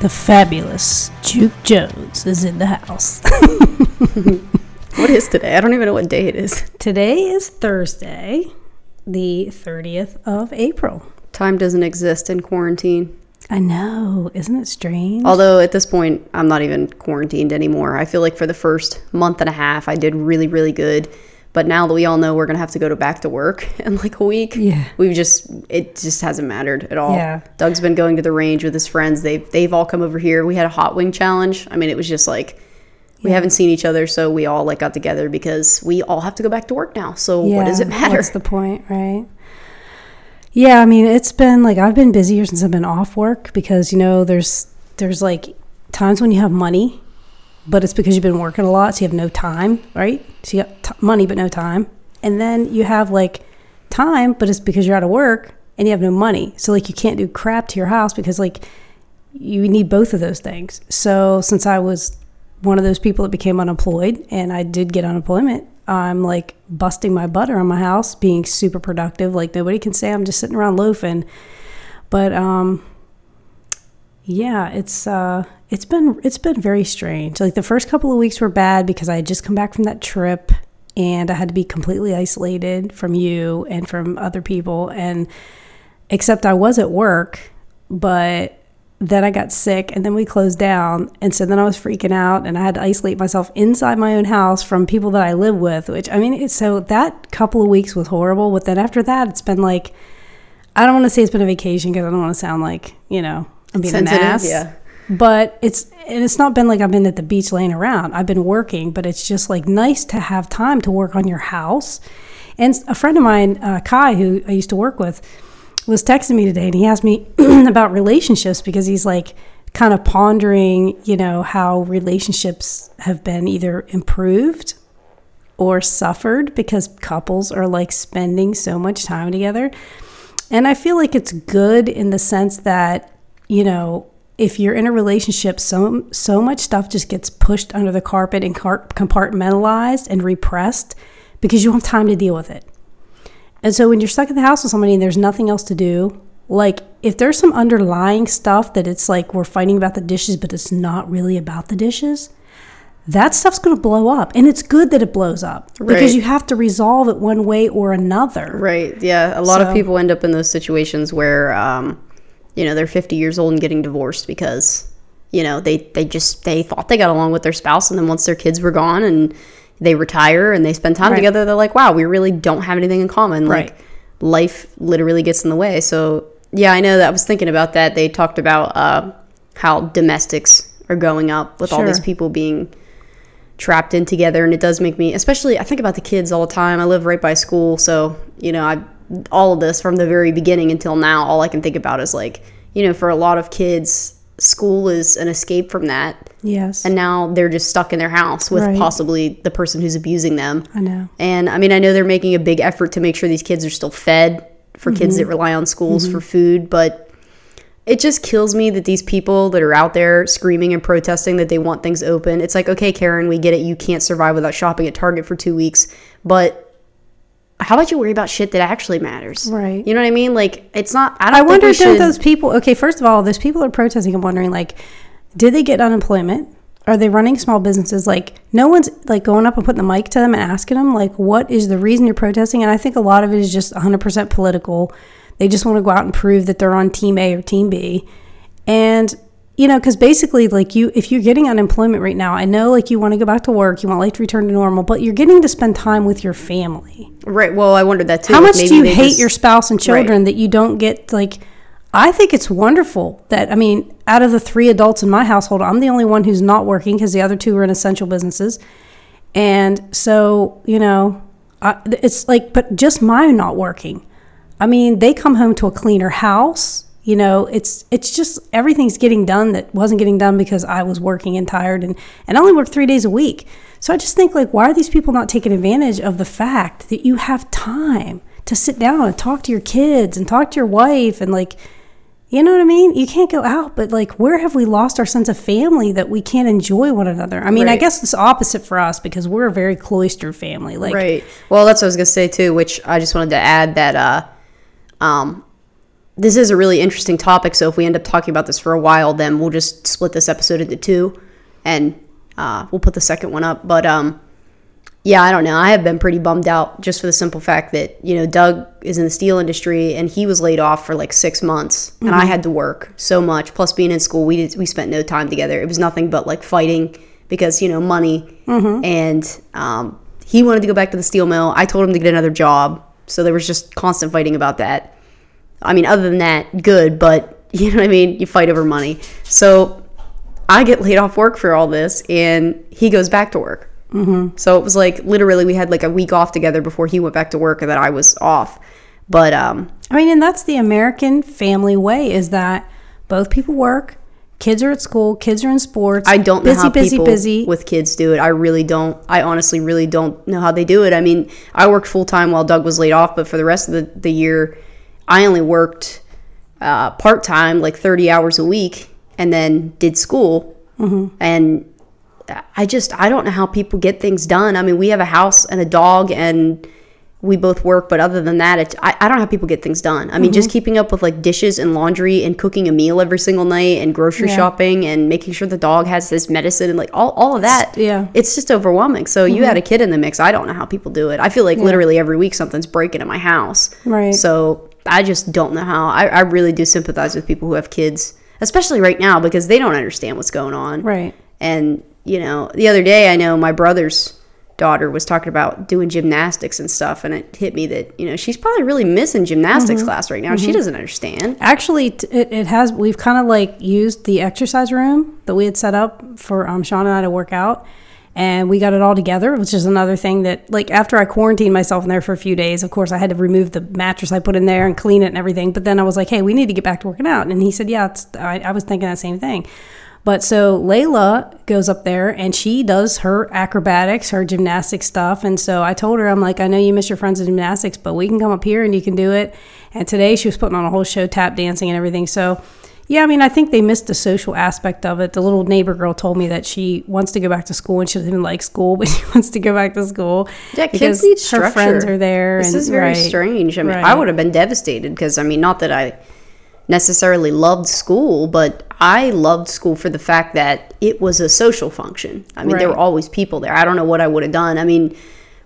The fabulous Juke Jones is in the house. What is today? I don't even know what day it is. Today is Thursday, the 30th of April. Time doesn't exist in quarantine. I know, isn't it strange? Although at this point, I'm not even quarantined anymore. I feel like for the first month and a half, I did really, really good. But now that we all know we're gonna have to go to back to work in like a week, Yeah. we've just it just hasn't mattered at all. Yeah. Doug's been going to the range with his friends. They've they've all come over here. We had a hot wing challenge. I mean, it was just like we haven't seen each other, so we all like got together because we all have to go back to work now. So what does it matter? What's the point, right? Yeah, I mean, it's been like I've been busier since I've been off work because you know there's there's like times when you have money, but it's because you've been working a lot, so you have no time, right? So you got t- money but no time, and then you have like time, but it's because you're out of work and you have no money, so like you can't do crap to your house because like you need both of those things. So since I was one of those people that became unemployed and I did get unemployment, I'm like busting my butt around my house, being super productive. Like nobody can say I'm just sitting around loafing. But um yeah, it's uh it's been it's been very strange. Like the first couple of weeks were bad because I had just come back from that trip and I had to be completely isolated from you and from other people and except I was at work, but then I got sick and then we closed down. And so then I was freaking out and I had to isolate myself inside my own house from people that I live with, which I mean, so that couple of weeks was horrible. But then after that, it's been like, I don't want to say it's been a vacation because I don't want to sound like, you know, I'm being Sensitive, an ass. yeah. But it's, and it's not been like I've been at the beach laying around. I've been working, but it's just like nice to have time to work on your house. And a friend of mine, uh, Kai, who I used to work with, was texting me today and he asked me about relationships because he's like kind of pondering, you know, how relationships have been either improved or suffered because couples are like spending so much time together. And I feel like it's good in the sense that, you know, if you're in a relationship, so so much stuff just gets pushed under the carpet and car- compartmentalized and repressed because you don't have time to deal with it. And so when you're stuck in the house with somebody and there's nothing else to do, like if there's some underlying stuff that it's like we're fighting about the dishes, but it's not really about the dishes, that stuff's going to blow up. And it's good that it blows up Right. because you have to resolve it one way or another. Right. Yeah. A lot So- of people end up in those situations where, um, you know, they're 50 years old and getting divorced because, you know, they, they just, they thought they got along with their spouse. And then once their kids were gone and they retire and they spend time Right. together, they're like, wow, we really don't have anything in common. Right. Like life literally gets in the way. So yeah, I know that I was thinking about that. They talked about, uh, how domestics are going up with all these people being trapped in together and it does make me especially i think about the kids all the time i live right by school so you know i all of this from the very beginning until now all i can think about is like you know for a lot of kids school is an escape from that Yes. and now they're just stuck in their house with Right. possibly the person who's abusing them I know. and I mean, I know they're making a big effort to make sure these kids are still fed for kids Mm-hmm. that rely on schools for food, but it just kills me that these people that are out there screaming and protesting that they want things open. It's like, okay, Karen, we get it. You can't survive without shopping at Target for two weeks, but how about you worry about shit that actually matters? Right. You know what I mean? Like, it's not. I don't. I wonder should- those people okay, first of all, those people are protesting, I'm wondering like, did they get unemployment? Are they running small businesses? Like no one's like going up and putting the mic to them and asking them like what is the reason you're protesting? And I think a lot of it is just 100% political. They just want to go out and prove that they're on team A or team B. And you know, because basically, like you, if you're getting unemployment right now, I know like you want to go back to work, you want life to return to normal, but you're getting to spend time with your family. Right. Well, I wondered that too. How much do you hate just- your spouse and children that you don't get like I think it's wonderful that I mean, out of the three adults in my household, I'm the only one who's not working because the other two are in essential businesses. And so, you know, I, it's like but just mine not working. I mean, they come home to a cleaner house. You know, it's it's just everything's getting done that wasn't getting done because I was working and tired and and I only work 3 days a week. So I just think like why are these people not taking advantage of the fact that you have time to sit down and talk to your kids and talk to your wife and like you know what I mean? You can't go out, but like, where have we lost our sense of family that we can't enjoy one another? I mean, I guess it's opposite for us because we're a very cloistered family. Like, Right. Well, that's what I was gonna say too. Which I just wanted to add that uh, um, this is a really interesting topic. So if we end up talking about this for a while, then we'll just split this episode into two, and uh, we'll put the second one up. But um, yeah, I don't know. I have been pretty bummed out just for the simple fact that you know Doug is in the steel industry and he was laid off for like six months, and I had to work so much. Plus, being in school, we did, we spent no time together. It was nothing but like fighting because you know money, and um, he wanted to go back to the steel mill. I told him to get another job, so there was just constant fighting about that. I mean, other than that, good, but you know what I mean? You fight over money. So I get laid off work for all this, and he goes back to work. Mm-hmm. So it was like literally we had like a week off together before he went back to work, and that I was off. But um, I mean, and that's the American family way is that both people work, kids are at school, kids are in sports. I don't know busy, how busy, people busy. with kids do it. I really don't. I honestly really don't know how they do it. I mean, I worked full time while Doug was laid off, but for the rest of the, the year, I only worked uh, part time, like 30 hours a week, and then did school. Mm-hmm. And I just, I don't know how people get things done. I mean, we have a house and a dog, and we both work, but other than that, it's, I, I don't know how people get things done. I mean, Mm-hmm. just keeping up with like dishes and laundry and cooking a meal every single night and grocery Yeah. shopping and making sure the dog has his medicine and like all, all of that. Yeah. Mm-hmm. It's just overwhelming. So you had a kid in the mix. I don't know how people do it. I feel like literally every week something's breaking in my house. Right. So I just don't know how. I, I really do sympathize with people who have kids, especially right now because they don't understand what's going on. right. And, you know, the other day I know my brother's daughter was talking about doing gymnastics and stuff. And it hit me that, you know, she's probably really missing gymnastics class right now. and She doesn't understand. Actually, it, it has. We've kind of like used the exercise room that we had set up for um, Sean and I to work out, and we got it all together, which is another thing that, like, after I quarantined myself in there for a few days, of course, I had to remove the mattress I put in there and clean it and everything. But then I was like, hey, we need to get back to working out, and he said, yeah, it's, I, I was thinking that same thing. But so Layla goes up there and she does her acrobatics, her gymnastic stuff. And so I told her, I'm like, I know you miss your friends in gymnastics, but we can come up here and you can do it. And today she was putting on a whole show, tap dancing and everything. So yeah, I mean, I think they missed the social aspect of it. The little neighbor girl told me that she wants to go back to school and she doesn't even like school, but she wants to go back to school. Yeah, kids need her friends are there. This and, is very right, strange. I mean, I would have been devastated because, I mean, not that I necessarily loved school, but I loved school for the fact that it was a social function. I mean, there were always people there. I don't know what I would have done. I mean,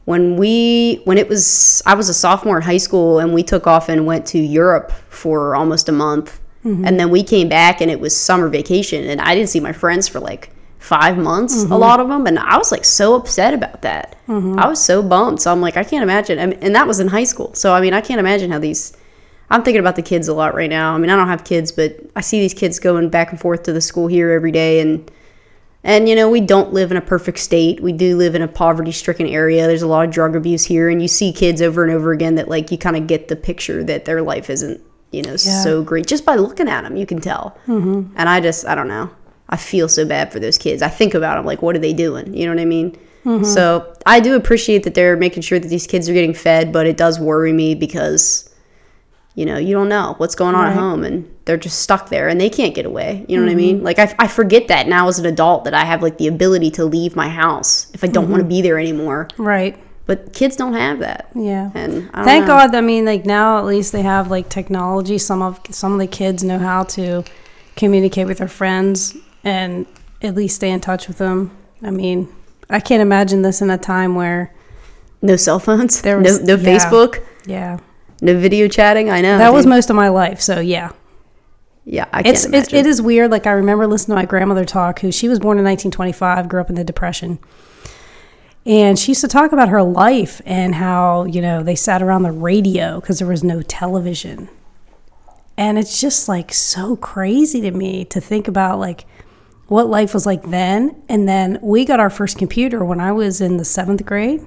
when we when it was I was a sophomore in high school and we took off and went to Europe for almost a month. Mm-hmm. And then we came back and it was summer vacation and I didn't see my friends for like 5 months a mm-hmm. lot of them and I was like so upset about that. Mm-hmm. I was so bummed. So I'm like I can't imagine I mean, and that was in high school. So I mean, I can't imagine how these I'm thinking about the kids a lot right now. I mean, I don't have kids, but I see these kids going back and forth to the school here every day and and you know, we don't live in a perfect state. We do live in a poverty-stricken area. There's a lot of drug abuse here and you see kids over and over again that like you kind of get the picture that their life isn't, you know, so great just by looking at them. You can tell. Mm-hmm. And I just I don't know. I feel so bad for those kids. I think about them like what are they doing? You know what I mean? So, I do appreciate that they're making sure that these kids are getting fed, but it does worry me because you know, you don't know what's going on at home and they're just stuck there and they can't get away. You know what I mean? Mm-hmm. Like, I, I forget that now as an adult that I have like the ability to leave my house if I don't want to mm-hmm. be there anymore. Right. But kids don't have that. Yeah. And Thank know. God. I mean, like now at least they have like technology. Some of some of the kids know how to communicate with their friends and at least stay in touch with them. I mean, I can't imagine this in a time where No cell phones, There was- no, no yeah. Facebook, yeah, no video chatting. I know. that was most of my life. So yeah, yeah, I can't it's, it's it is weird. Like I remember listening to my grandmother talk, who she was born in 1925, grew up in the Depression, and she used to talk about her life and how you know they sat around the radio because there was no television, and it's just like so crazy to me to think about like what life was like then, and then we got our first computer when I was in the seventh grade.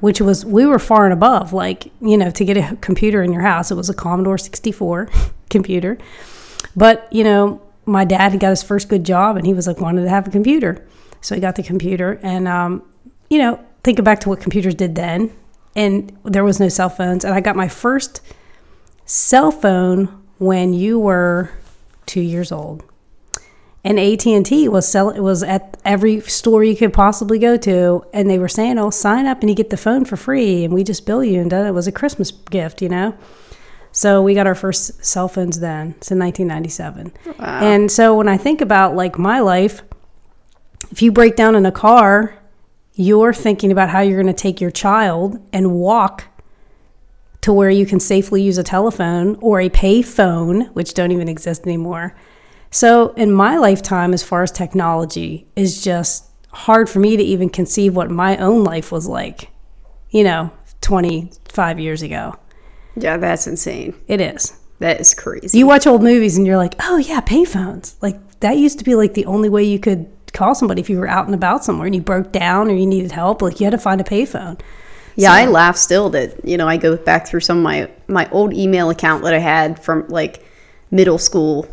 Which was we were far and above, like you know, to get a computer in your house, it was a Commodore 64 computer. But, you know, my dad had got his first good job and he was like, wanted to have a computer. So he got the computer. And, um, you know, thinking back to what computers did then, and there was no cell phones. And I got my first cell phone when you were two years old. And AT and T was sell it was at every store you could possibly go to, and they were saying, "Oh, sign up and you get the phone for free, and we just bill you." And it was a Christmas gift, you know. So we got our first cell phones then. It's in 1997. And so when I think about like my life, if you break down in a car, you're thinking about how you're going to take your child and walk to where you can safely use a telephone or a pay phone, which don't even exist anymore. So in my lifetime, as far as technology, is just hard for me to even conceive what my own life was like, you know, 25 years ago. Yeah, that's insane. It is. That is crazy. You watch old movies and you're like, oh yeah, payphones. Like that used to be like the only way you could call somebody if you were out and about somewhere and you broke down or you needed help. Like you had to find a payphone. Yeah, I laugh still that you know I go back through some of my my old email account that I had from like middle school,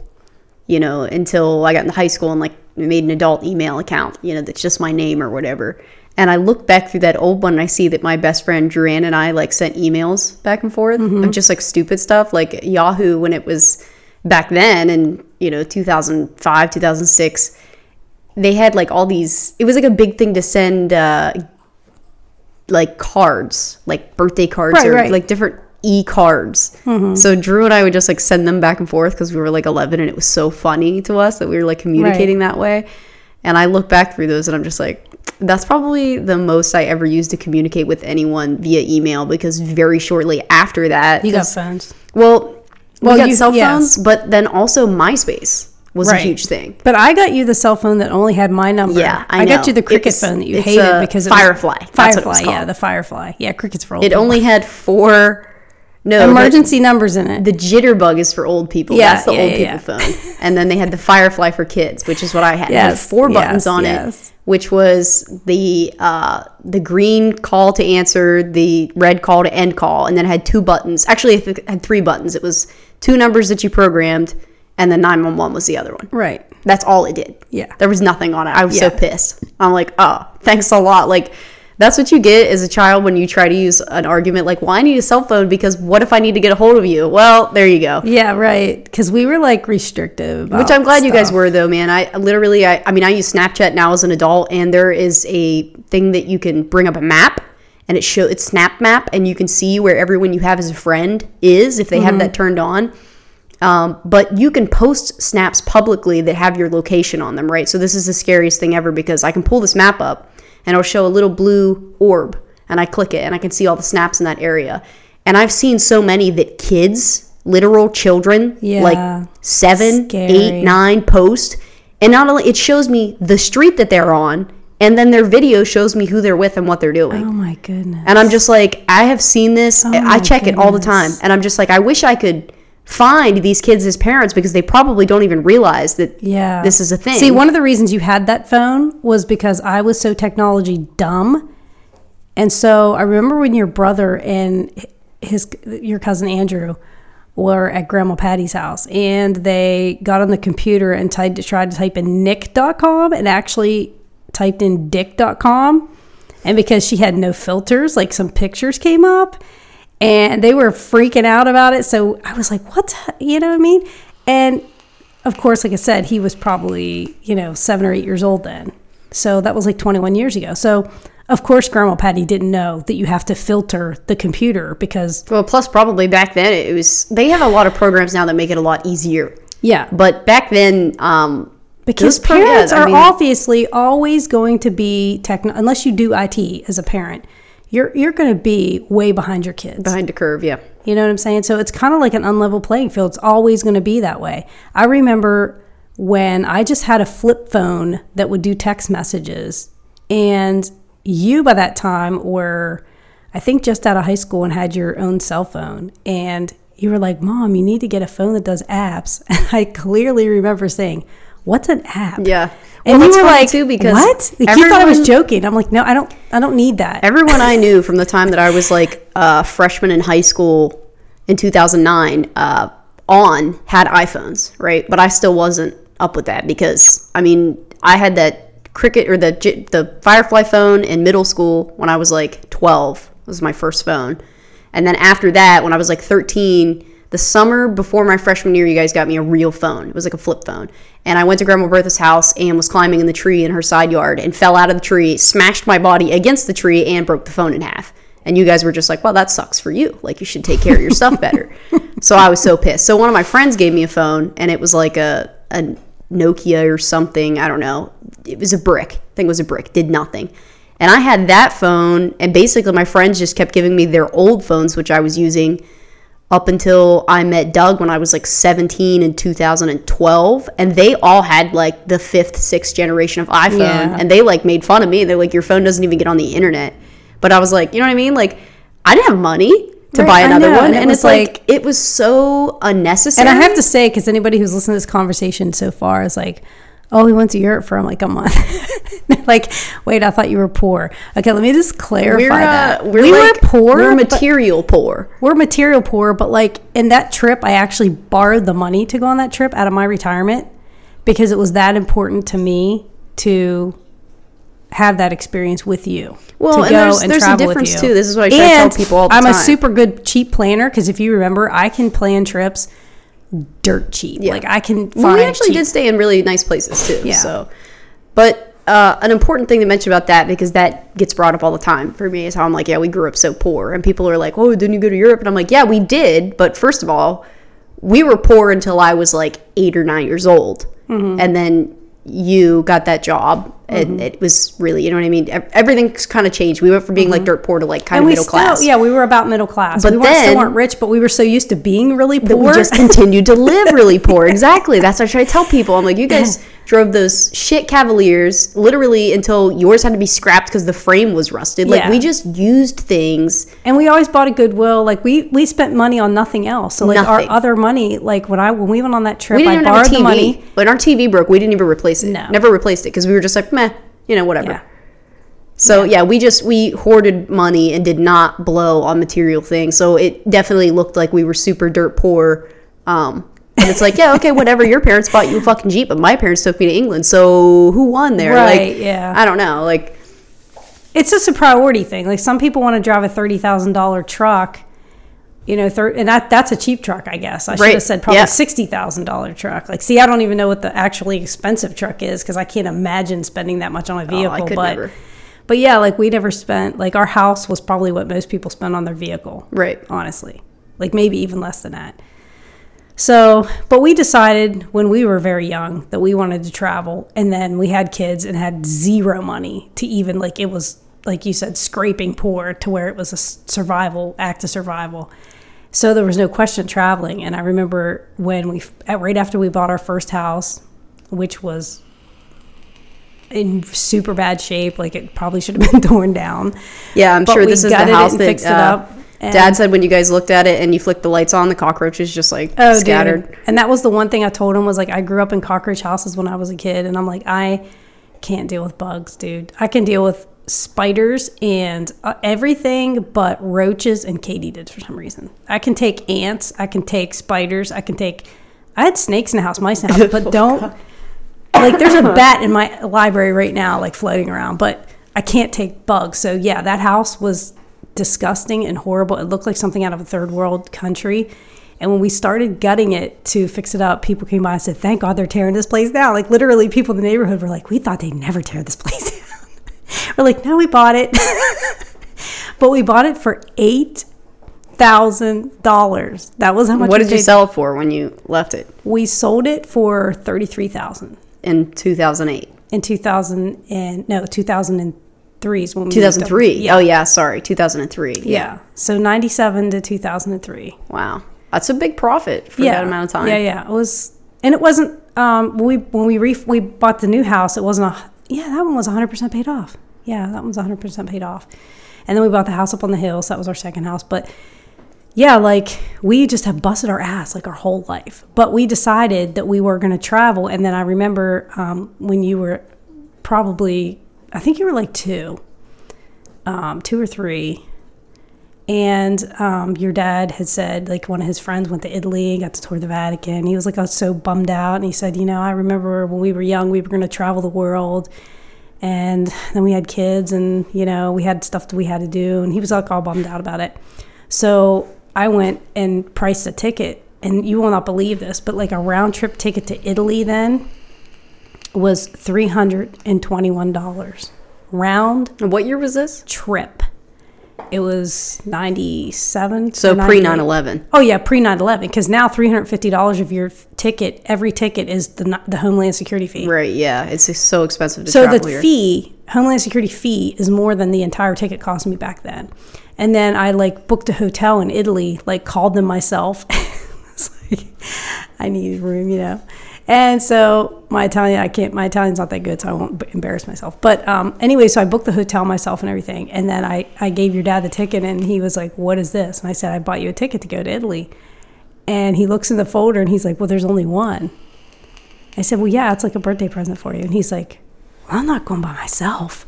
you know, until I got into high school and like made an adult email account, you know, that's just my name or whatever. And I look back through that old one and I see that my best friend Joanne and I like sent emails back and forth of just like stupid stuff, like Yahoo when it was back then in you know 2005 2006 they had like all these it was like a big thing to send uh like cards like birthday cards Right, or right. like different e-cards mm-hmm. so drew and i would just like send them back and forth because we were like 11 and it was so funny to us that we were like communicating that way and i look back through those and i'm just like that's probably the most i ever used to communicate with anyone via email because very shortly after that You got phones. well, Well, we got you- cell yes. phones, but then also MySpace was Right. a huge thing. But I got you the cell phone that only had my number. Yeah, I got you the Cricket phone that you hated because it was- Firefly. That's what it Firefly, yeah, the Firefly. Yeah, Cricket's for old It people. only had four. No, the- emergency numbers in it. The, jitterbug is for old people. Yeah, That's the yeah, old yeah, people phone. And then they had the Firefly for kids, which is what I had. it had Yes, four buttons yes, on yes. it, which was the uh, the green call to answer, the red call to end call, and then it had two buttons. Actually, it had three buttons. It was two numbers that you programmed, and then nine one one was the other one. right. That's all it did. Yeah. There was nothing on it. I was so pissed. I'm like, oh, thanks a lot. Like, that's what you get as a child when you try to use an argument like, well, I need a cell phone because what if I need to get a hold of you? Well, there you go. Yeah, right. Because we were like restrictive. Which I'm glad you guys were though, man. I literally, I, I mean, I use Snapchat now as an adult, and there is a thing that you can bring up a map, and it show it's Snap Map, and you can see where everyone you have as a friend is if they have that turned on. Um, but you can post snaps publicly that have your location on them, right? So this is the scariest thing ever because I can pull this map up and it'll show a little blue orb, and I click it, and I can see all the snaps in that area. And I've seen so many that kids, literal children, Yeah. like seven, Scary. eight, nine post, and not only it shows me the street that they're on, and then their video shows me who they're with and what they're doing. Oh my goodness. And I'm just like, I have seen this. Oh I Oh my check it all the time. And I'm just like, I wish I could find these kids as parents because they probably don't even realize that yeah. this is a thing. See, one of the reasons you had that phone was because I was so technology dumb. And so I remember when your brother and his your cousin Andrew were at Grandma Patty's house and they got on the computer and tried to type in nick.com and actually typed in dick.com and because she had no filters like some pictures came up and they were freaking out about it so I was like what you know what I mean and of course, like I said, he was probably, you know, seven or eight years old then. So that was like 21 years ago. So, of course, Grandma Patty didn't know that you have to filter the computer because, well, plus probably back then it was. They have a lot of programs now that make it a lot easier. yeah, But back then, um, because those pro- yeah, parents I are mean- obviously always going to be techno, unless you do IT as a parent, you're, you're going to be way behind your kids. behind the curve, yeah. You know what I'm saying? So it's kind of like an unlevel playing field. It's always going to be that way. I remember when I just had a flip phone that would do text messages, and you by that time were, I think, just out of high school and had your own cell phone. And you were like, Mom, you need to get a phone that does apps. And I clearly remember saying, What's an app? Yeah. And Well, you that's were like, too, because what? Like, you thought I was joking. I'm like, no, I don't. I don't need that. Everyone I knew from the time that I was like a freshman in high school in 2009 uh, on had iPhones, right? But I still wasn't up with that because I mean I had that Cricket or the the Firefly phone in middle school when I was like 12 was my first phone, and then after that when I was like 13. The summer before my freshman year, you guys got me a real phone. It was like a flip phone. And I went to Grandma Bertha's house and was climbing in the tree in her side yard and fell out of the tree, smashed my body against the tree, and broke the phone in half. And you guys were just like, well, that sucks for you. Like, you should take care of your stuff better. So I was so pissed. So one of my friends gave me a phone, and it was like a, a Nokia or something. I don't know. It was a brick. I think it was a brick. Did nothing. And I had that phone, and basically my friends just kept giving me their old phones, which I was using up until I met Doug when I was like 17 in 2012. And they all had like the fifth, sixth generation of iPhone. Yeah. And they like made fun of me. They're like, your phone doesn't even get on the internet. But I was like, you know what I mean? Like, I didn't have money to Right, buy another know, one. and And, it it's like, it was so unnecessary. And I have to say, because anybody who's listened to this conversation so far is like, oh, we went to Europe for like a month. like, wait, I thought you were poor. Okay, let me just clarify we're, that. uh, we're we like, were poor. We're material poor. we're material poor, but like in that trip, I actually borrowed the money to go on that trip out of my retirement because it was that important to me to have that experience with you. Well, to and go there's- there's a difference, too. This is what I try to tell people all the I'm a super good cheap planner because if you remember, I can plan trips dirt cheap. Yeah. Like I can find Well, we actually cheap- did stay in really nice places too. Yeah. So, but uh, an important thing to mention about that because that gets brought up all the time for me is how I'm like, yeah, we grew up so poor, and people are like, oh, didn't you go to Europe? And I'm like, yeah, we did, but first of all, we were poor until I was like eight or nine years old, Mm-hmm. and then you got that job. And it was really, you know what I mean. Ev- Everything's kind of changed. We went from being like dirt poor to like kind Mm-hmm. and of middle still, class. yeah, we were about middle class. But we weren't, still then- weren't rich, but we were so used to being really that poor. we just continued to live really poor. Exactly. That's what I try to tell people. I'm like, you guys drove those shit Cavaliers literally until yours had to be scrapped because the frame was rusted. Like Yeah. we just used things. and we always bought a Goodwill. Like we we spent money on nothing else. So like Nothing. our other money, like when I when we went on that trip, I borrowed the money. When our TV broke, we didn't even replace it. No. Never replaced it because we were just like, meh, you know, whatever. Yeah. So yeah. we just we hoarded money and did not blow on material things. So it definitely looked like we were super dirt poor. Um, and it's like, yeah, okay, whatever. Your parents bought you a fucking jeep, but my parents took me to England. So who won there? Right, Like, yeah. I don't know. Like, It's just a priority thing. Like some people want to drive a thirty thousand dollar truck. You know, thir- and that that's a cheap truck, I guess. I should Right, have said probably yeah. sixty thousand dollar truck. Like, see, I don't even know what the actually expensive truck is because I can't imagine spending that much on a vehicle. Oh, I could but never. but yeah, like we never spent like our house was probably what most people spend on their vehicle. Right. Honestly. Like maybe even less than that. So, but we decided when we were very young that we wanted to travel and then we had kids and had zero money to even like it was like you said scraping poor to where it was a survival act of survival. So there was no question of traveling and I remember when we right after we bought our first house which was in super bad shape like it probably should have been torn down. yeah, I'm But sure this is the house that fixed it uh, up, and- Dad said when you guys looked at it and you flicked the lights on, the cockroaches just like Oh, scattered. Dude. And that was the one thing I told him was like I grew up in cockroach houses when I was a kid, and I'm like I can't deal with bugs, dude. I can deal with spiders and uh, everything but roaches and katydids for some reason. I can take ants, I can take spiders, I can take. I had snakes in the house, mice in the house, but don't. Like there's a bat in my library right now, like floating around, but I can't take bugs. So yeah, that house was disgusting and horrible. It looked like something out of a third world country. And when we started gutting it to fix it up, people came by and said, "Thank God they're tearing this place down." Like literally, people in the neighborhood were like, "We thought they'd never tear this place down." we're like, "No, we bought it," but we bought it for eight thousand dollars. That was how much. What did you sell it for when you left it We sold it for thirty three thousand in 2008? in two thousand and no two thousand and three is when we moved up. 2003. Yeah. Oh yeah, sorry, 2003. yeah. So ninety seven to two thousand and three. Wow, that's a big profit for that amount of time. Yeah, yeah. It was, and it wasn't. Um, when we when we re- we bought the new house, it wasn't a. Yeah, that one was one hundred percent paid off. Yeah, that one's one hundred percent paid off. And then we bought the house up on the hill, so that was our second house. But yeah, like we just have busted our ass like our whole life. But we decided that we were going to travel, and then I remember um, when you were probably, I think you were like two, um, two or three and um, your dad had said like one of his friends went to Italy, and got to tour the Vatican. He was like, I was so bummed out, and he said, you know, I remember when we were young, we were going to travel the world, and then we had kids, and you know, we had stuff that we had to do, and he was like all bummed out about it. So I went and priced a ticket, and you will not believe this, but like a round trip ticket to Italy then was three hundred and twenty one dollars round And what year was this? trip. it was 97. So pre 98. 9 11. Oh yeah, pre 9/11 because now $350 of your ticket, every ticket is the the Homeland Security fee. Right, yeah. It's so expensive to So the here. fee, Homeland Security fee, is more than the entire ticket cost me back then. And then I like booked a hotel in Italy, like called them myself. like I need room, you know. And so my Italian, I can't. My Italian's not that good, so I won't embarrass myself. But um, anyway, so I booked the hotel myself and everything, and then I I gave your dad the ticket, and he was like, "What is this?" And I said, "I bought you a ticket to go to Italy." And he looks in the folder, and he's like, "Well, there's only one." I said, Well, yeah, it's like a birthday present for you. And he's like, well, I'm not going by myself.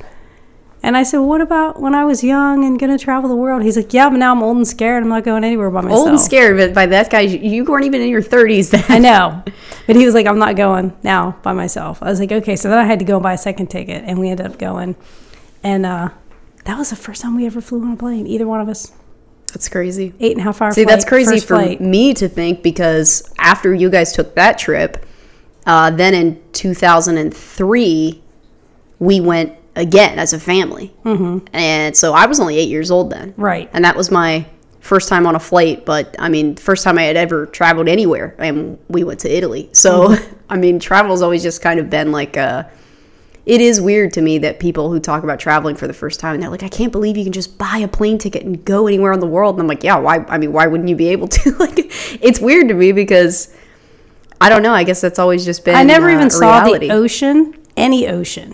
And I said, well, What about when I was young and going to travel the world? He's like, Yeah, but now I'm old and scared. I'm not going anywhere by myself. Old and scared, but by that guy, you you weren't even in your 30s then. I know. But he was like, I'm not going now by myself. I was like, Okay. So then I had to go and buy a second ticket. And we ended up going. And uh, that was the first time we ever flew on a plane, either one of us. That's crazy. Eight and a half hours. See, flight, that's crazy for flight. me to think because after you guys took that trip, uh, then in 2003, we went again as a family. Mm-hmm. And so I was only eight years old then. Right. And that was my first time on a flight, but I mean, first time I had ever traveled anywhere. And we went to Italy. So, Mm-hmm. I mean, travel's always just kind of been like a. It is weird to me that people who talk about traveling for the first time they're like, I can't believe you can just buy a plane ticket and go anywhere in the world. And I'm like, yeah, why? I mean, why wouldn't you be able to? like, it's weird to me because I don't know. I guess that's always just been. I never uh, even a saw reality. the ocean, any ocean,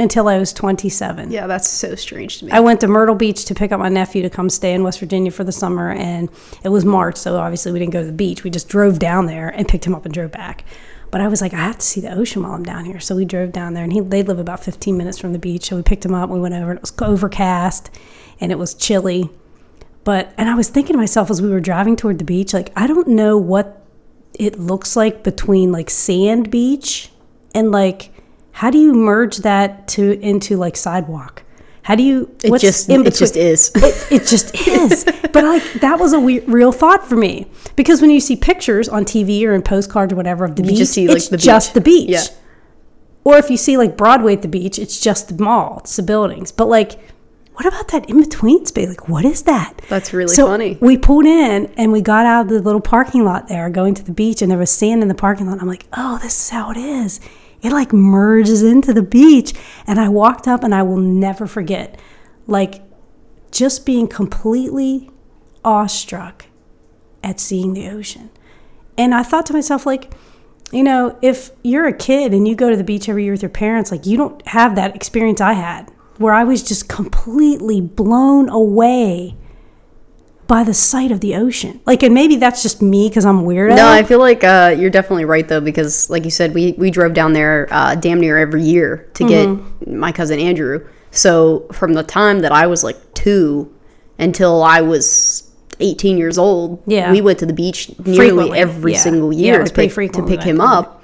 until I was 27. Yeah, that's so strange to me. I went to Myrtle Beach to pick up my nephew to come stay in West Virginia for the summer, and it was March, so obviously we didn't go to the beach. We just drove down there and picked him up and drove back. But I was like, I have to see the ocean while I'm down here, so we drove down there, and he they live about 15 minutes from the beach, so we picked him up. We went over, and it was overcast, and it was chilly. But and I was thinking to myself as we were driving toward the beach, like I don't know what it looks like between like sand beach and like how do you merge that to into like sidewalk? How do you? it just it just is. It, it just is. but like that was a we- real thought for me because when you see pictures on TV or in postcards or whatever of the beach, just see, like, it's the just beach. the beach. Yeah. Or if you see like Broadway at the beach, it's just the mall, it's the buildings. But like, what about that in between space? Like, what is that? That's really So funny. We pulled in and we got out of the little parking lot there, going to the beach, and there was sand in the parking lot. I'm like, oh, this is how it is. It like merges into the beach. And I walked up, and I will never forget, like, just being completely awestruck at seeing the ocean. And I thought to myself, like, you know, if you're a kid and you go to the beach every year with your parents, like, you don't have that experience I had where I was just completely blown away by the sight of the ocean. Like, and maybe that's just me because I'm weird. No, I feel like uh, you're definitely right though, because like you said, we we drove down there uh, damn near every year to Mm-hmm. get my cousin Andrew. So from the time that I was like two until I was 18 years old, Yeah. we went to the beach nearly Frequently, every yeah. single year was to pick, to pick him up.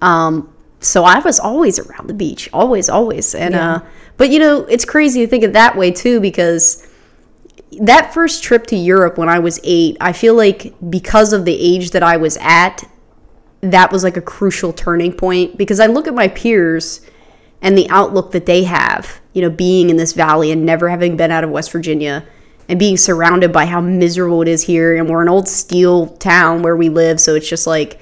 Um, so I was always around the beach, always, always, and Yeah. uh, but you know, it's crazy to think of that way too, because that first trip to Europe when I was eight, I feel like because of the age that I was at, that was like a crucial turning point because I look at my peers and the outlook that they have, you know, being in this valley and never having been out of West Virginia and being surrounded by how miserable it is here. And we're an old steel town where we live. So it's just like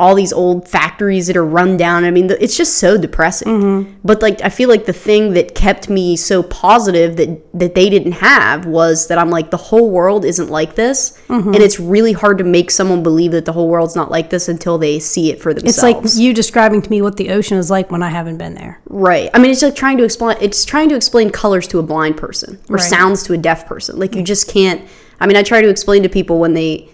all these old factories that are run down. I mean, it's just so depressing. Mm-hmm. But like, I feel like the thing that kept me so positive that that they didn't have was that I'm like, the whole world isn't like this, mm-hmm. and it's really hard to make someone believe that the whole world's not like this until they see it for themselves. it's like you describing to me what the ocean is like when I haven't been there. Right. I mean, it's like trying to explain. It's trying to explain colors to a blind person or Right. sounds to a deaf person. Like you mm. just can't. I mean, I try to explain to people when they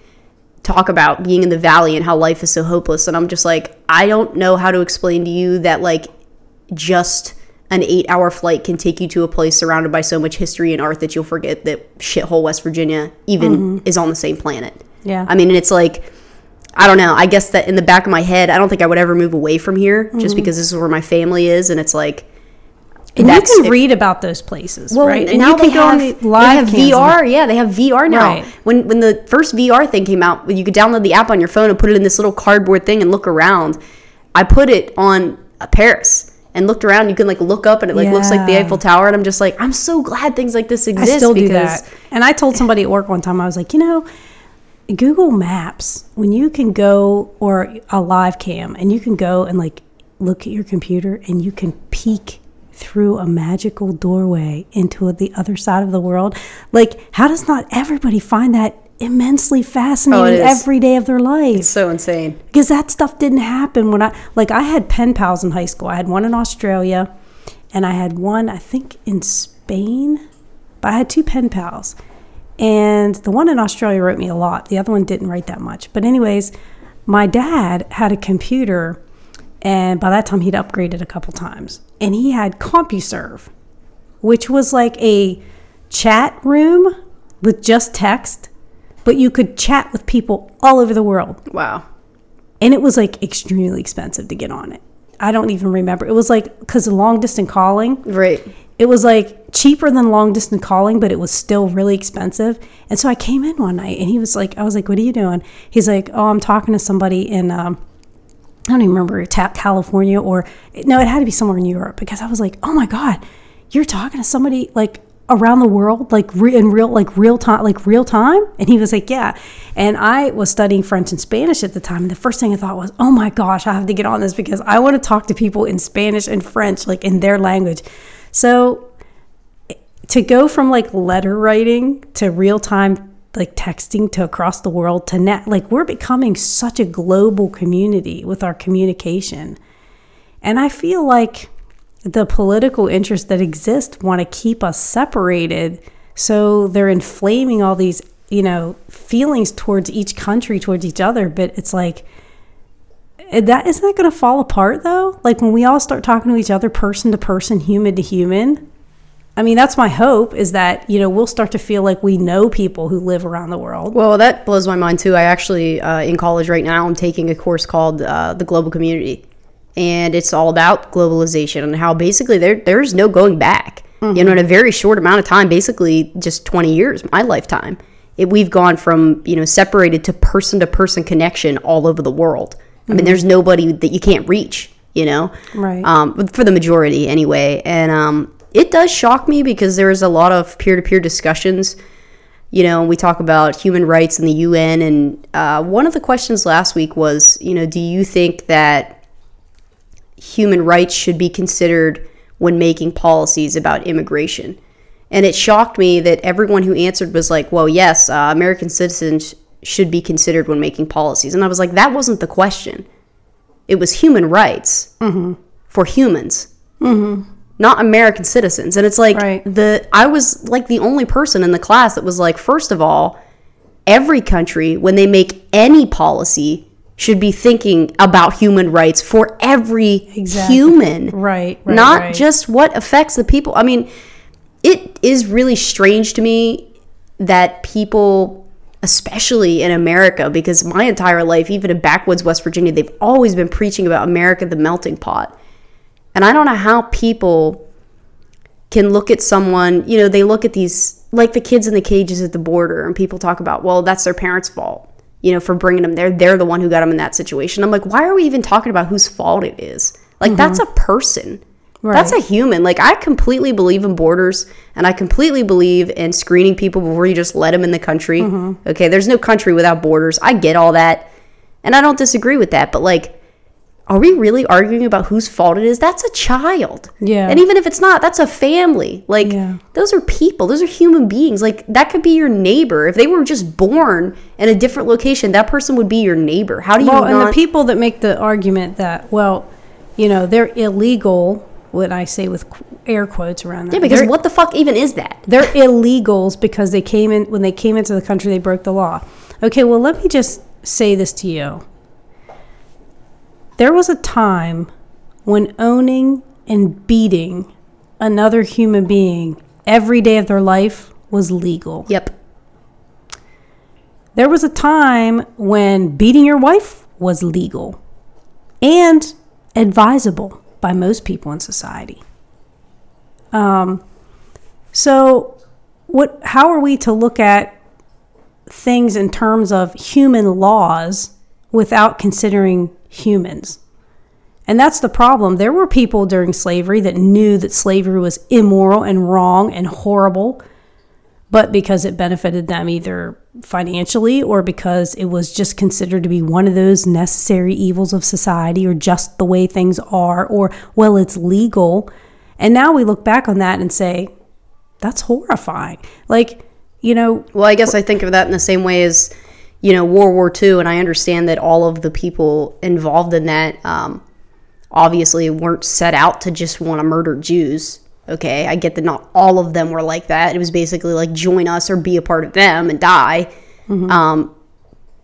talk about being in the valley and how life is so hopeless, and I'm just like, I don't know how to explain to you that like just an eight-hour flight can take you to a place surrounded by so much history and art that you'll forget that shithole West Virginia even mm-hmm. is on the same planet. Yeah. I mean, and it's like. I don't know. I guess that in the back of my head, I don't think I would ever move away from here just mm-hmm. because this is where my family is, and it's like And That's- you can read about those places, right? and now you can they go on have, live they have VR. Yeah, they have VR now. Right. When when the first VR thing came out, you could download the app on your phone and put it in this little cardboard thing and look around. I put it on uh, Paris, and looked around. You can like look up and it like looks like the Eiffel Tower, and I'm just like, I'm so glad things like this exist. I still do that. And I told somebody at work one time, I was like, you know, Google Maps, when you can go, or a live cam, and you can go and like look at your computer and you can peek through a magical doorway into the other side of the world. Like, how does not everybody find that immensely fascinating oh, is. every day of their life? it's so insane. because that stuff didn't happen when I like I had pen pals in high school. I had one in Australia, and I had one I think in Spain, but I had two pen pals, and the one in Australia wrote me a lot. The other one didn't write that much. But anyways, my dad had a computer, and by that time he'd upgraded a couple times, and he had CompuServe, which was like a chat room with just text. But you could chat with people all over the world Wow. and it was like extremely expensive to get on it. I don't even remember. It was like because of long distance calling, Right. it was like cheaper than long distance calling, but it was still really expensive. And so I came in one night and he was like, I was like, what are you doing? He's like, oh, I'm talking to somebody in, um, I don't even remember, Ta- California or, no, it had to be somewhere in Europe because I was like, oh my God, you're talking to somebody like around the world, like re- in real, like real time, like real time. And he was like, yeah. And I was studying French and Spanish at the time. And the first thing I thought was, oh my gosh, I have to get on this because I want to talk to people in Spanish and French, like in their language. So to go from like letter writing to real time like texting to across the world to net like we're becoming such a global community with our communication. And i feel like the political interests that exist want to keep us separated so they're inflaming all these you know feelings towards each country towards each other. But it's like eh, that isn't that going to fall apart though? Like when we all start talking to each other person to person human to human I mean, that's my hope is that, you know, we'll start to feel like we know people who live around the world. Well, that blows my mind too. I actually, uh, in college right now, I'm taking a course called uh, the Global Community, and it's all about globalization and how basically there there's no going back. You know, in a very short amount of time, basically just 20 years, my lifetime, it, we've gone from you know separated to person to person connection all over the world. I mean, there's nobody that you can't reach. You know, Right. um, for the majority anyway. And um, it does shock me because there's a lot of peer to peer discussions. You know, we talk about human rights in the UN, and uh, one of the questions last week was, you know, do you think that human rights should be considered when making policies about immigration? And it shocked me that everyone who answered was like, well, yes, uh, American citizens should be considered when making policies. And I was like, that wasn't the question. It was human rights for humans, not American citizens. And it's like Right. the I was like the only person in the class that was like, first of all, every country when they make any policy should be thinking about human rights for every Exactly. human, Right, right, not right. just what affects the people. I mean, it is really strange to me that people especially in America because my entire life even in backwoods West Virginia they've always been preaching about America the melting pot. And I don't know how people can look at someone, you know, they look at these like the kids in the cages at the border and people talk about, well, that's their parents' fault. You know, for bringing them there. They're the one who got them in that situation. I'm like, why are we even talking about whose fault it is? Like that's mm-hmm. a person. That's a human. Like I completely believe in borders and I completely believe in screening people before you just let them in the country. Mm-hmm. Okay, there's no country without borders. I get all that. And I don't disagree with that, but like are we really arguing about whose fault it is? That's a child. Yeah. And even if it's not, that's a family. Like Yeah. those are people. Those are human beings. Like that could be your neighbor. If they were just born in a different location, that person would be your neighbor. How do you Well, and the people that make the argument that, well, you know, they're illegal, what I say with air quotes around that. Yeah, because they're, what the fuck even is that? they're illegals because they came in, when they came into the country, they broke the law. Okay, well, let me just say this to you. There was a time when owning and beating another human being every day of their life was legal. Yep. There was a time when beating your wife was legal and advisable by most people in society. Um, so, what? How are we to look at things in terms of human laws without considering humans? And that's the problem. There were people during slavery that knew that slavery was immoral and wrong and horrible, but because it benefited them either financially or because it was just considered to be one of those necessary evils of society or just the way things are or, well, it's legal. And now we look back on that and say, that's horrifying. Like, you know, Well, I guess I think of that in the same way as, you know, World War II, and I understand that all of the people involved in that um, obviously weren't set out to just want to murder Jews. Okay, I get that not all of them were like that. It was basically like join us or be a part of them and die. Um,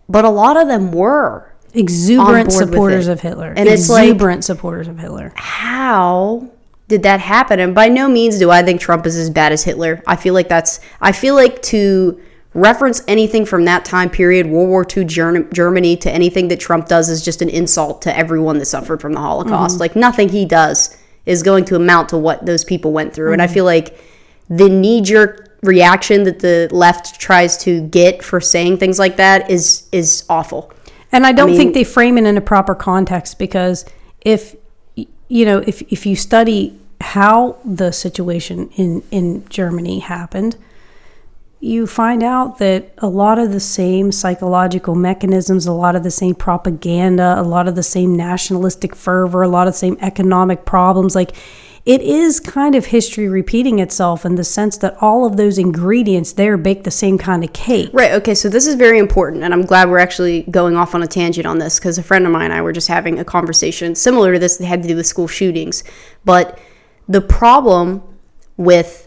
but a lot of them were. exuberant supporters of Hitler. And it's like- exuberant supporters of Hitler. how did that happen? And by no means do I think Trump is as bad as Hitler. I feel like that's, I feel like to reference anything from that time period, World War II Ger- Germany, to anything that Trump does is just an insult to everyone that suffered from the Holocaust. Mm-hmm. Like nothing he does is going to amount to what those people went through. And I mm-hmm. feel like the knee jerk reaction that the left tries to get for saying things like that is is awful. And I don't mean- think they frame it in a proper context because if you know if if you study how the situation in in Germany happened, you find out that a lot of the same psychological mechanisms, a lot of the same propaganda, a lot of the same nationalistic fervor, a lot of the same economic problems, like it is kind of history repeating itself in the sense that all of those ingredients there bake the same kind of cake. Right. Okay. So this is very important, and I'm glad we're actually going off on a tangent on this because a friend of mine and I were just having a conversation similar to this that had to do with school shootings. But the problem with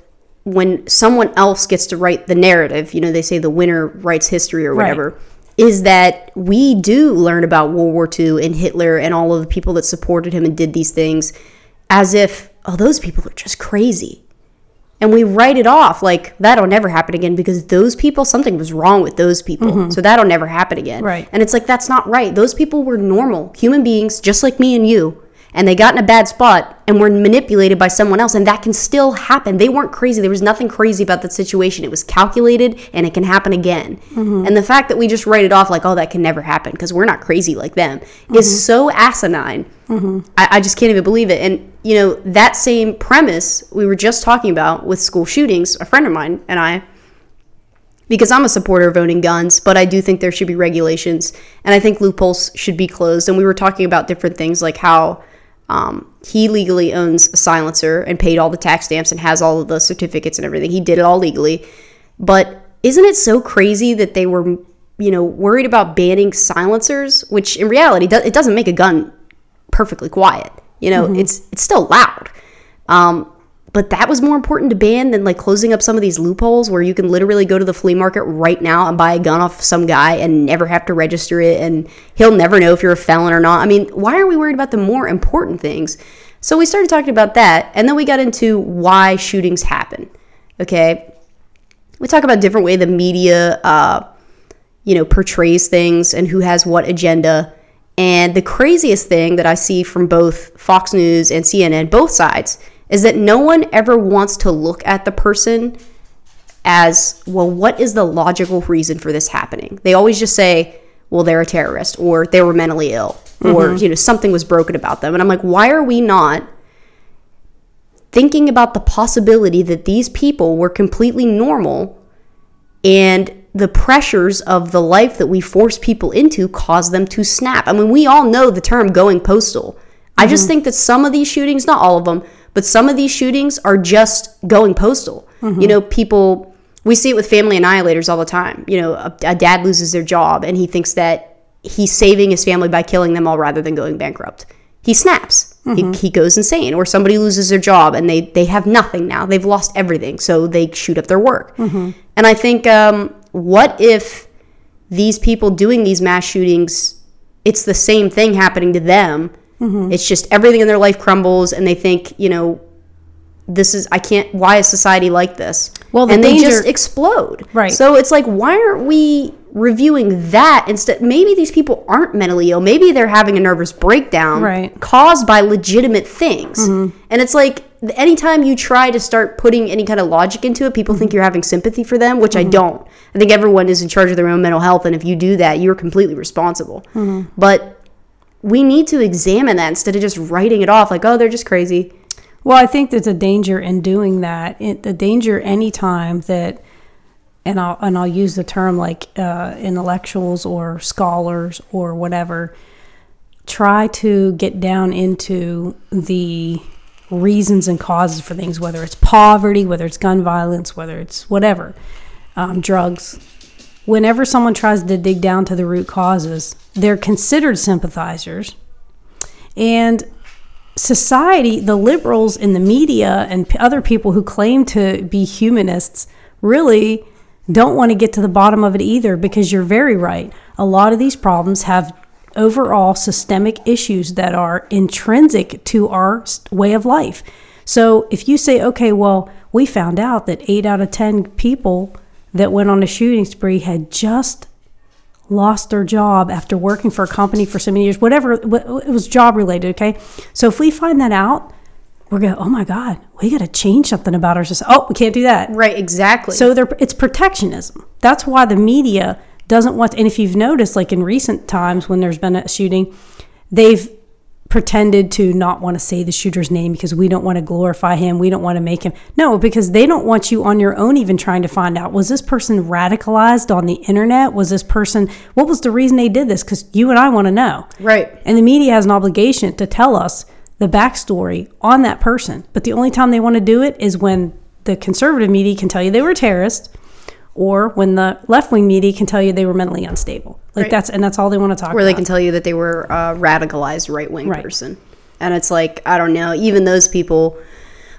when someone else gets to write the narrative, you know, they say the winner writes history or Right. whatever, is that we do learn about World War II and Hitler and all of the people that supported him and did these things as if, oh, those people are just crazy. And we write it off like that'll never happen again because those people something was wrong with those people. Mm-hmm. So that'll never happen again. Right. and it's like that's not right. Those people were normal human beings just like me and you and they got in a bad spot and were manipulated by someone else and that can still happen. They weren't crazy. There was nothing crazy about that situation. It was calculated and it can happen again. Mm-hmm. And the fact that we just write it off like oh that can never happen because we're not crazy like them is mm-hmm. so asinine. Mm-hmm. I, I just can't even believe it. And you know that same premise we were just talking about with school shootings. A friend of mine and I, because I'm a supporter of owning guns, but I do think there should be regulations, and I think loopholes should be closed. And we were talking about different things like how um, he legally owns a silencer and paid all the tax stamps and has all of the certificates and everything. He did it all legally, but isn't it so crazy that they were, you know, worried about banning silencers, which in reality do- it doesn't make a gun perfectly quiet. You know, it's it's still loud. Um, but that was more important to ban than like closing up some of these loopholes where you can literally go to the flea market right now and buy a gun off some guy and never have to register it and he'll never know if you're a felon or not. I mean, why are we worried about the more important things? So we started talking about that and then we got into why shootings happen. Okay. We talk about different way the media uh, you know, portrays things and who has what agenda. And the craziest thing that I see from both Fox News and CNN, both sides, is that no one ever wants to look at the person as, well, what is the logical reason for this happening? They always just say, well, they're a terrorist or they were mentally ill or, mm-hmm. you know, something was broken about them. And I'm like, why are we not thinking about the possibility that these people were completely normal and the pressures of the life that we force people into cause them to snap. I mean, we all know the term going postal. I just mm-hmm. think that some of these shootings, not all of them, but some of these shootings are just going postal. You know, people, we see it with family annihilators all the time. You know, a, a dad loses their job and he thinks that he's saving his family by killing them all rather than going bankrupt. He snaps. He, he goes insane. Or somebody loses their job and they, they have nothing now. They've lost everything. So they shoot up their work. And I think, um, what if these people doing these mass shootings, it's the same thing happening to them? Mm-hmm. It's just everything in their life crumbles and they think, you know, this is I can't why is society like this? Well, the and they just explode. Right. So it's like why aren't we reviewing that instead maybe these people aren't mentally ill. Maybe they're having a nervous breakdown Right. caused by legitimate things. Mm-hmm. And it's like anytime you try to start putting any kind of logic into it, people think you're having sympathy for them, which I mm-hmm. don't. I think everyone is in charge of their own mental health and if you do that, you're completely responsible. But we need to examine that instead of just writing it off like, oh, they're just crazy. Well, I think there's a danger in doing that. It, the danger anytime that, and I'll and I'll use the term like uh, intellectuals or scholars or whatever, try to get down into the reasons and causes for things, whether it's poverty, whether it's gun violence, whether it's whatever, um, drugs. Whenever someone tries to dig down to the root causes, they're considered sympathizers, and society, the liberals in the media and other people who claim to be humanists really don't want to get to the bottom of it either because you're very right. A lot of these problems have overall systemic issues that are intrinsic to our way of life. So if you say, okay, well, we found out that eight out of 10 people that went on a shooting spree had just lost their job after working for a company for so many years, whatever, it was job related, okay? So if we find that out, we're going, oh my God, we got to change something about our society. Oh, we can't do that. Right, exactly. So there, it's protectionism. That's why the media doesn't want. And if you've noticed, like in recent times when there's been a shooting, they've pretended to not want to say the shooter's name because we don't want to glorify him. We don't want to make him. No, because they don't want you on your own even trying to find out was this person radicalized on the internet? Was this person, what was the reason they did this? Because you and I want to know. right. And the media has an obligation to tell us the backstory on that person. But the only time they want to do it is when the conservative media can tell you they were terrorists or when the left wing media can tell you they were mentally unstable. Like Right. that's and that's all they want to talk Where about. they can tell you that they were a radicalized right wing Right. person. And it's like, I don't know, even those people,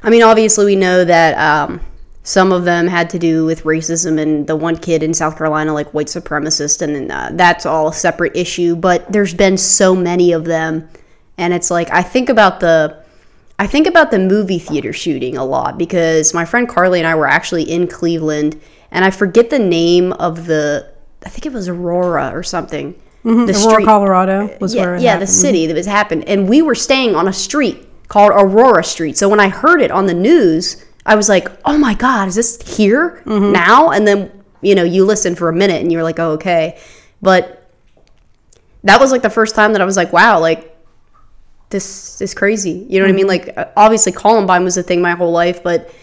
I mean, obviously we know that um, some of them had to do with racism and the one kid in South Carolina, like white supremacist, and uh, that's all a separate issue. But there's been so many of them. And it's like, I think about the. I think about the movie theater shooting a lot because my friend Carly and I were actually in Cleveland, and I forget the name of the. I think it was Aurora or something. The Aurora, Colorado was yeah, where it yeah, happened. the city that was happened, and we were staying on a street called Aurora Street. So when I heard it on the news, I was like, "Oh my God, is this here Mm-hmm. now?" And then you know, you listen for a minute, and you're like, "Oh, okay," but that was like the first time that I was like, "Wow, like this is crazy." You know what I mean? Mm-hmm. Like, obviously, Columbine was a thing my whole life, but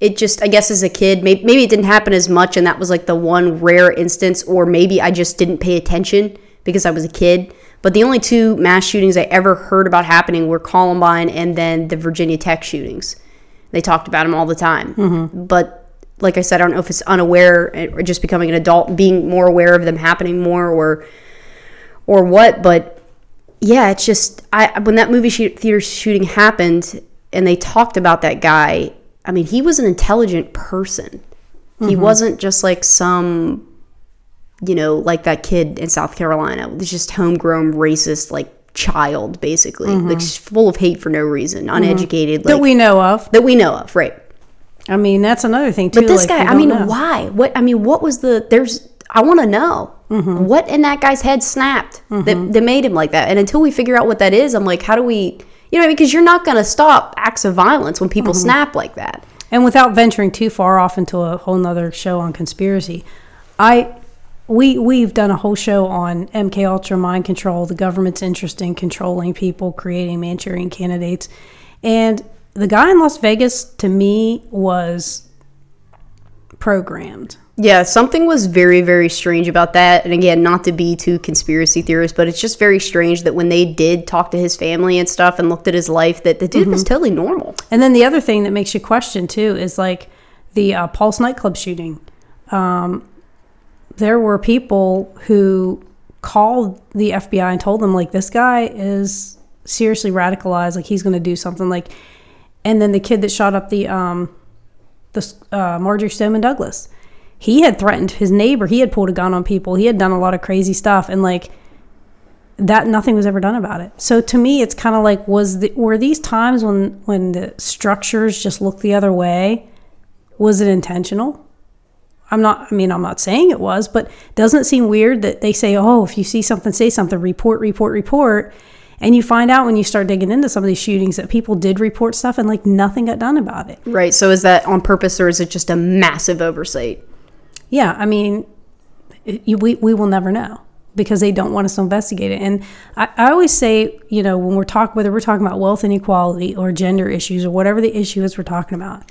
it just, I guess, as a kid, maybe, maybe it didn't happen as much, and that was like the one rare instance, or maybe I just didn't pay attention because I was a kid. But the only two mass shootings I ever heard about happening were Columbine and then the Virginia Tech shootings. They talked about them all the time. Mm-hmm. But like I said, I don't know if it's unaware or just becoming an adult, being more aware of them happening more, or or what. But yeah, it's just I when that movie shoot, theater shooting happened and they talked about that guy. I mean, he was an intelligent person. He mm-hmm. wasn't just like some, you know, like that kid in South Carolina. Just homegrown racist like child, basically, like mm-hmm. just full of hate for no reason, mm-hmm. uneducated, like that we know of. that we know of, right? I mean, that's another thing too. But this like, guy, I mean, know. why? What? I mean, what was the? There's. I want to know Mm-hmm. what in that guy's head snapped that, that made him like that. And until we figure out what that is, I'm like, how do we? You know, because you're not going to stop acts of violence when Mm-hmm. people snap like that. And without venturing too far off into a whole nother show on conspiracy, I we we've done a whole show on MK Ultra mind control, the government's interest in controlling people, creating Manchurian candidates, and the guy in Las Vegas to me was programmed. Yeah, something was very, very strange about that. And again, not to be too conspiracy theorist, but it's just very strange that when they did talk to his family and stuff and looked at his life, that the dude was Mm-hmm. totally normal. And then the other thing that makes you question too is like the uh, Pulse nightclub shooting. Um, there were people who called the FBI and told them like this guy is seriously radicalized, like he's going to do something like. And then the kid that shot up the um, the uh, Marjory Stoneman Douglas, he had threatened his neighbor. He had pulled a gun on people. He had done a lot of crazy stuff, and like that nothing was ever done about it. So to me, it's kind of like was the, were these times when when the structures just looked the other way? Was it intentional? I'm not. I mean, I'm not saying it was, but doesn't it seem weird that they say, "Oh, if you see something, say something. Report, report, report." And you find out when you start digging into some of these shootings that people did report stuff and like nothing got done about it. Right. So is that on purpose or is it just a massive oversight? Yeah, I mean, it, we we will never know. because they don't want us to investigate it. And I, I always say, you know, when we're talking, whether we're talking about wealth inequality or gender issues or whatever the issue is we're talking about,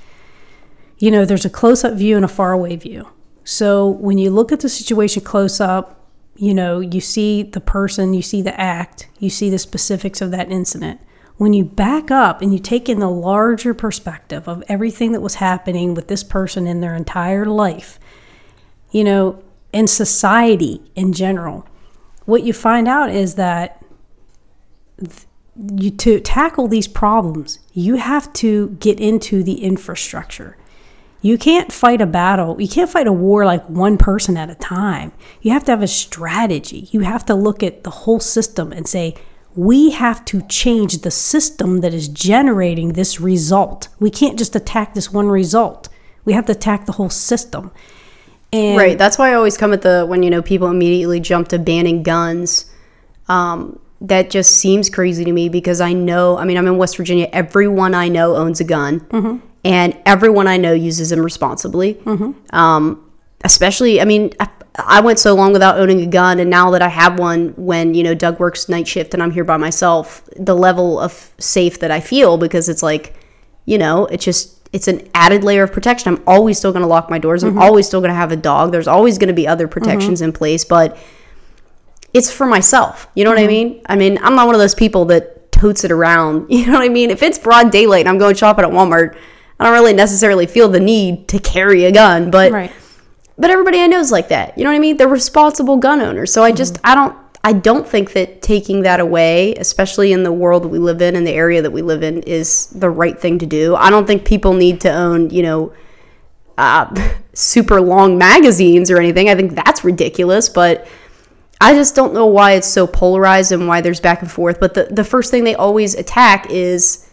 you know, there's a close up view and a far away view. So when you look at the situation close up, you know, you see the person, you see the act, you see the specifics of that incident. When you back up and you take in the larger perspective of everything that was happening with this person in their entire life, you know, in society in general, what you find out is that th- you to tackle these problems, you have to get into the infrastructure. You can't fight a battle. You can't fight a war like one person at a time. You have to have a strategy. You have to look at the whole system and say, we have to change the system that is generating this result. We can't just attack this one result. We have to attack the whole system. And right. That's why I always come at the when you know people immediately jump to banning guns. Um, that just seems crazy to me because I know. I mean, I'm in West Virginia. Everyone I know owns a gun, Mm-hmm. and everyone I know uses them responsibly. Um, especially, I mean, I, I went so long without owning a gun, and now that I have one, when you know Doug works night shift and I'm here by myself, the level of safe that I feel because it's like, you know, it's just it's an added layer of protection. I'm always still going to lock my doors. I'm mm-hmm. always still going to have a dog. There's always going to be other mm-hmm. protections in place, but it's for myself. You know what I mm-hmm. mean? I mean, I'm not one of those people that totes it around. You know what I mean? If it's broad daylight and I'm going shopping at Walmart, I don't really necessarily feel the need to carry a gun, but right. but everybody I know is like that. You know what I mean? They're responsible gun owners. So I just I don't I don't think that taking that away, especially in the world that we live in and the area that we live in, is the right thing to do. I don't think people need to own, you know, uh, super long magazines or anything. I think that's ridiculous, but I just don't know why it's so polarized and why there's back and forth. But the, the first thing they always attack is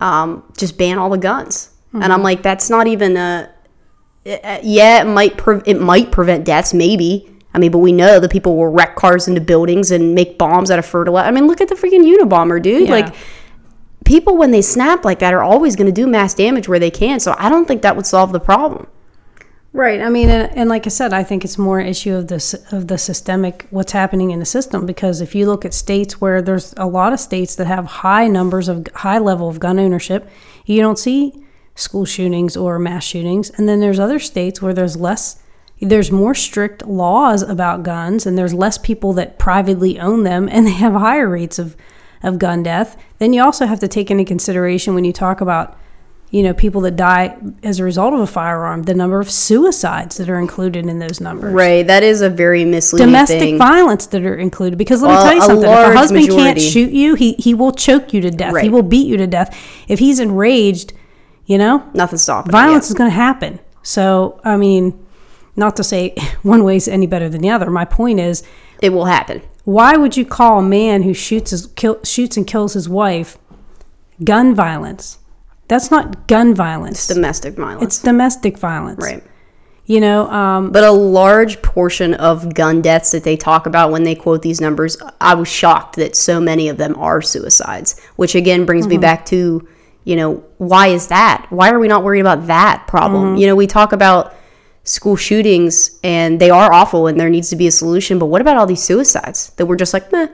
um, just ban all the guns. And I'm like, that's not even a. uh, Yeah, it might pre- it might prevent deaths, maybe. I mean, but we know that people will wreck cars into buildings and make bombs out of fertilizer. I mean, look at the freaking Unabomber, dude. Yeah. Like, people when they snap like that are always going to do mass damage where they can. So I don't think that would solve the problem. Right. I mean, and, and like I said, I think it's more an issue of this of the systemic what's happening in the system. Because if you look at states where there's a lot of states that have high numbers of high level of gun ownership, you don't see school shootings or mass shootings. And then there's other states where there's less, there's more strict laws about guns, and there's less people that privately own them, and they have higher rates of of gun death. Then you also have to take into consideration when you talk about you know, people that die as a result of a firearm, the number of suicides that are included in those numbers. Right. That is a very misleading Domestic thing. violence that are included. Because let Well, me tell you something. If a husband can't shoot you, he, he will choke you to death. He will beat you to death. If he's enraged, you know, nothing stopping it, violence yeah. is going to happen. So, I mean, not to say one way is any better than the other. My point is, It will happen. why would you call a man who shoots his kill, shoots and kills his wife gun violence? That's not gun violence. It's domestic violence. It's domestic violence. right. You know, um, But a large portion of gun deaths that they talk about when they quote these numbers, I was shocked that so many of them are suicides, which again brings Mm-hmm. me back to, you know, why is that? Why are we not worried about that problem? Mm-hmm. You know, we talk about school shootings and they are awful and there needs to be a solution, but what about all these suicides that we're just like, meh,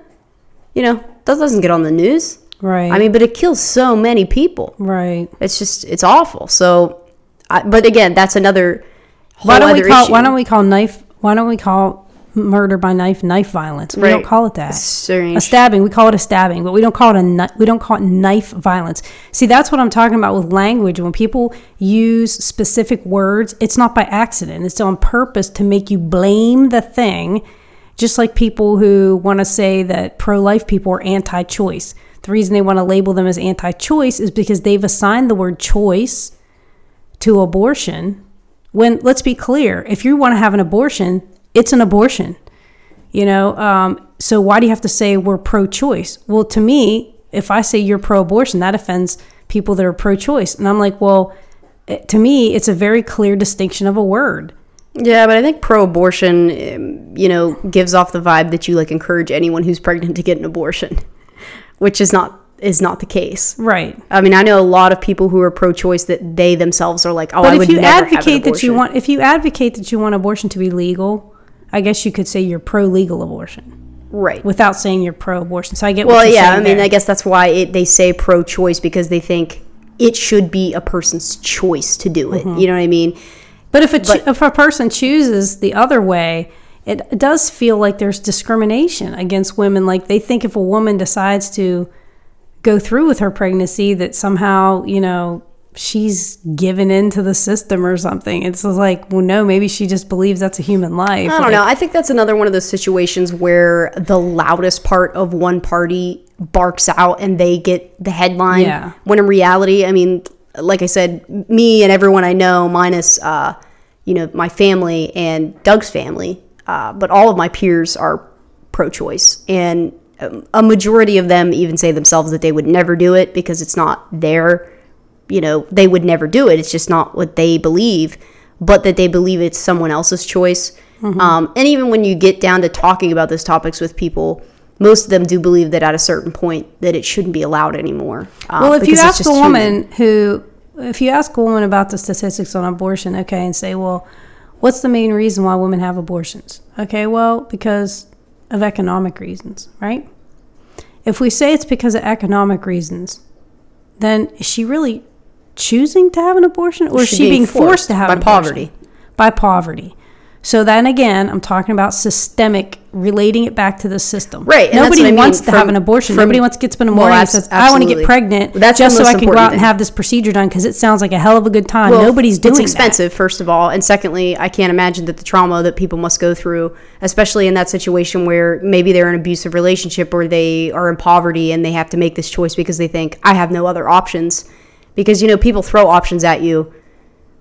you know, that doesn't get on the news. right. I mean, but it kills so many people. right. It's just, it's awful. So, I, but again, that's another. Why don't we call? issue. Why don't we call knife? Why don't we call murder by knife knife violence? We don't call it that. Strange. A stabbing, we call it a stabbing, but we don't call it a we don't call it knife violence. See, that's what I'm talking about with language. When people use specific words, it's not by accident. It's on purpose to make you blame the thing. Just like people who want to say that pro-life people are anti-choice. The reason they want to label them as anti-choice is because they've assigned the word choice to abortion when let's be clear if you want to have an abortion it's an abortion you know? Um, so why do you have to say we're pro-choice? Well to me if i say you're pro-abortion that offends people that are pro-choice. And i'm like well eh, to me it's a very clear distinction of a word. Yeah, but I think pro-abortion, um, you know, gives off the vibe that you like encourage anyone who's pregnant to get an abortion, which is not is not the case. right. I mean, I know a lot of people who are pro-choice that they themselves are like, oh, but I if would you never have an advocate that you want if you advocate that you want abortion to be legal I guess you could say you're pro legal abortion right. without saying you're pro abortion. So I get Well, what you're yeah, I mean, there. I guess that's why it, they say pro-choice because they think it should be a person's choice to do it. Mm-hmm. You know what I mean? But if a ch- if a person chooses the other way, it does feel like there's discrimination against women. Like they think if a woman decides to go through with her pregnancy, that somehow you know she's given into the system or something. It's like, well, no, maybe she just believes that's a human life. I don't know. I think that's another one of those situations where the loudest part of one party barks out and they get the headline. Yeah. When in reality, I mean, like I said, me and everyone I know, minus, uh, you know, my family and Doug's family, uh, but all of my peers are pro-choice, and um, a majority of them even say themselves that they would never do it because it's not their you know, they would never do it. It's just not what they believe, but that they believe it's someone else's choice. Um, and even when you get down to talking about those topics with people, most of them do believe that at a certain point that it shouldn't be allowed anymore. uh, Well, if you ask a woman human. who, if you ask a woman about the statistics on abortion, okay, and say, well, what's the main reason why women have abortions? Okay, well, because of economic reasons, right? If we say it's because of economic reasons, then is she really choosing to have an abortion or is She's she being, being forced, forced to have by an abortion? poverty. By poverty. So then again, I'm talking about systemic, relating it back to the system. Right, Nobody what I mean wants to have an abortion. from- Nobody wants to get up in the Well, and says, "I want to get pregnant That's just so I can go out and thing. have this procedure done because it sounds like a hell of a good time." Well, Nobody's doing It's that. expensive, first of all, and secondly, I can't imagine that the trauma that people must go through, especially in that situation where maybe they're in an abusive relationship or they are in poverty and they have to make this choice because they think I have no other options. Because you know people throw options at you,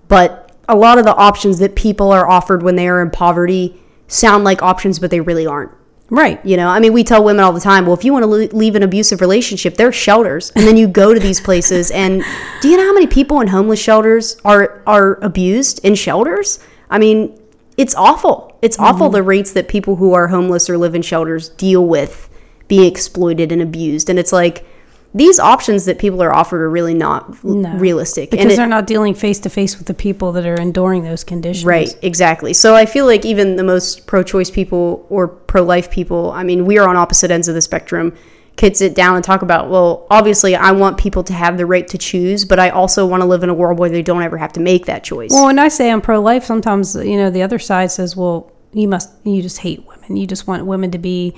but a lot of the options that people are offered when they are in poverty sound like options, but they really aren't. Right. You know, I mean, we tell women all the time, well, if you want to leave an abusive relationship, there are shelters, and then you go to these places. And do you know how many people in homeless shelters are are abused in shelters? I mean, it's awful. It's mm-hmm. awful the rates that people who are homeless or live in shelters deal with being exploited and abused. And it's like these options that people are offered are really not No. realistic. Because and it- they're not dealing face to face with the people that are enduring those conditions. Right, exactly. So I feel like even the most pro choice people or pro life people, I mean, we are on opposite ends of the spectrum, could sit down and talk about, well, obviously, I want people to have the right to choose, but I also want to live in a world where they don't ever have to make that choice. Well, when I say I'm pro life, sometimes you know the other side says, "Well, you must, you just hate women. You just want women to be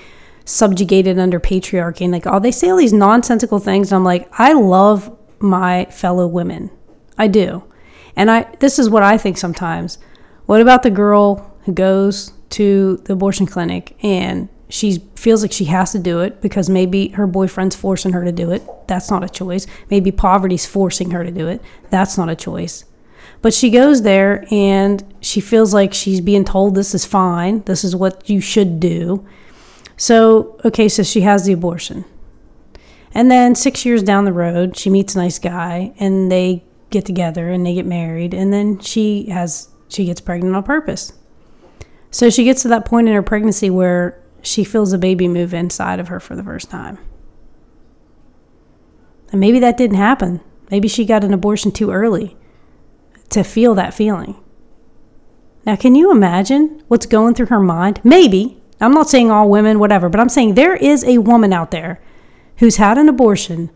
subjugated under patriarchy." And like, oh, they say all these nonsensical things. And I'm like, I love my fellow women, I do, and I. This is what I think sometimes. What about the girl who goes to the abortion clinic and she feels like she has to do it because maybe her boyfriend's forcing her to do it. That's not a choice. Maybe poverty's forcing her to do it. That's not a choice. But she goes there and she feels like she's being told this is fine. This is what you should do. So, okay, so she has the abortion. And then six years down the road, she meets a nice guy and they get together and they get married. And then she has, she gets pregnant on purpose. So she gets to that point in her pregnancy where she feels a baby move inside of her for the first time. And maybe that didn't happen. Maybe she got an abortion too early to feel that feeling. Now, can you imagine what's going through her mind? Maybe. I'm not saying all women, whatever, but I'm saying there is a woman out there who's had an abortion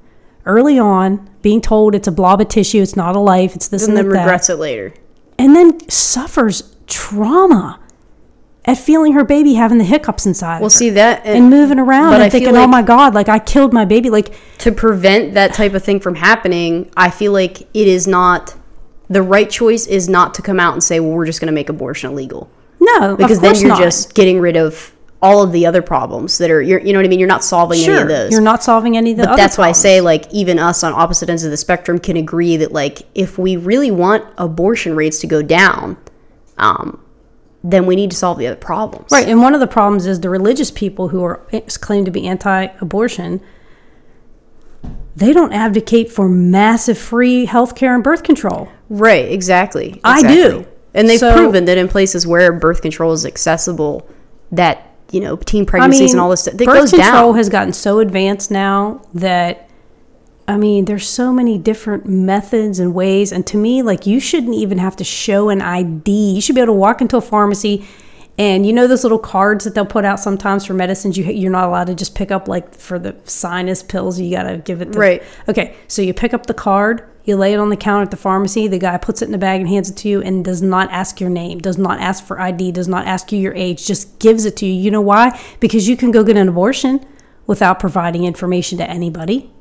early on, being told it's a blob of tissue, it's not a life, it's this and and, then that, regrets it later. and then suffers trauma at feeling her baby having the hiccups inside. Well, see that, and moving around and I thinking, "Oh my god, like I killed my baby." Like to prevent that type of thing from happening, I feel like it is not the right choice is not to come out and say, well, we're just going to make abortion illegal. no, Because then you're not. just getting rid of all of the other problems that are, you're, you know what I mean? You're not solving any of those. you're not solving any of the. but that's why I say, like, even us on opposite ends of the spectrum can agree that, like, if we really want abortion rates to go down, um, then we need to solve the other problems. Right, and one of the problems is the religious people who are claim to be anti-abortion. They don't advocate for massive free health care and birth control. Right, exactly. I do. And they've So- proven that in places where birth control is accessible, that, you know, teen I pregnancies mean, and all this stuff, it birth goes control down. has gotten so advanced now that I mean, there's so many different methods and ways, and to me, like you shouldn't even have to show an ID. You should be able to walk into a pharmacy And you know those little cards that they'll put out sometimes for medicines. You you're not allowed to just pick up like for the sinus pills. You gotta give it the, Right. Okay, so you pick up the card, you lay it on the counter at the pharmacy. The guy puts it in a bag and hands it to you, and does not ask your name, does not ask for ID, does not ask you your age, just gives it to you. You know why? Because you can go get an abortion without providing information to anybody.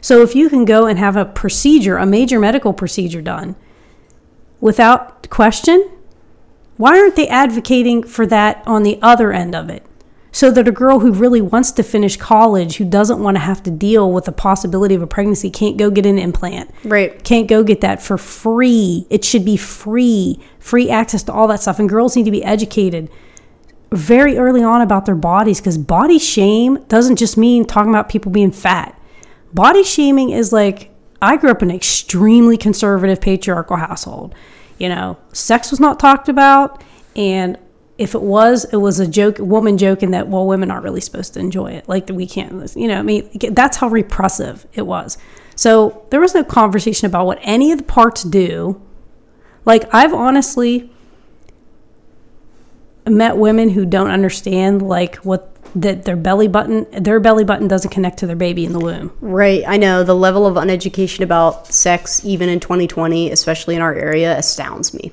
So if you can go and have a procedure, a major medical procedure done without question, why aren't they advocating for that on the other end of it? So that a girl who really wants to finish college, who doesn't want to have to deal with the possibility of a pregnancy, can't go get an implant. Right. Can't go get that for free. It should be free, free access to all that stuff. And girls need to be educated very early on about their bodies because body shame doesn't just mean talking about people being fat. Body shaming is like, I grew up in an extremely conservative patriarchal household. You know, sex was not talked about. And if it was, it was a joke, woman joking that, well, women aren't really supposed to enjoy it. Like, we can't, you know, I mean, that's how repressive it was. So there was no conversation about what any of the parts do. Like, I've honestly met women who don't understand, like, what that their belly button, their belly button doesn't connect to their baby in the womb. Right. I know the level of uneducation about sex, even in 2020, especially in our area, astounds me.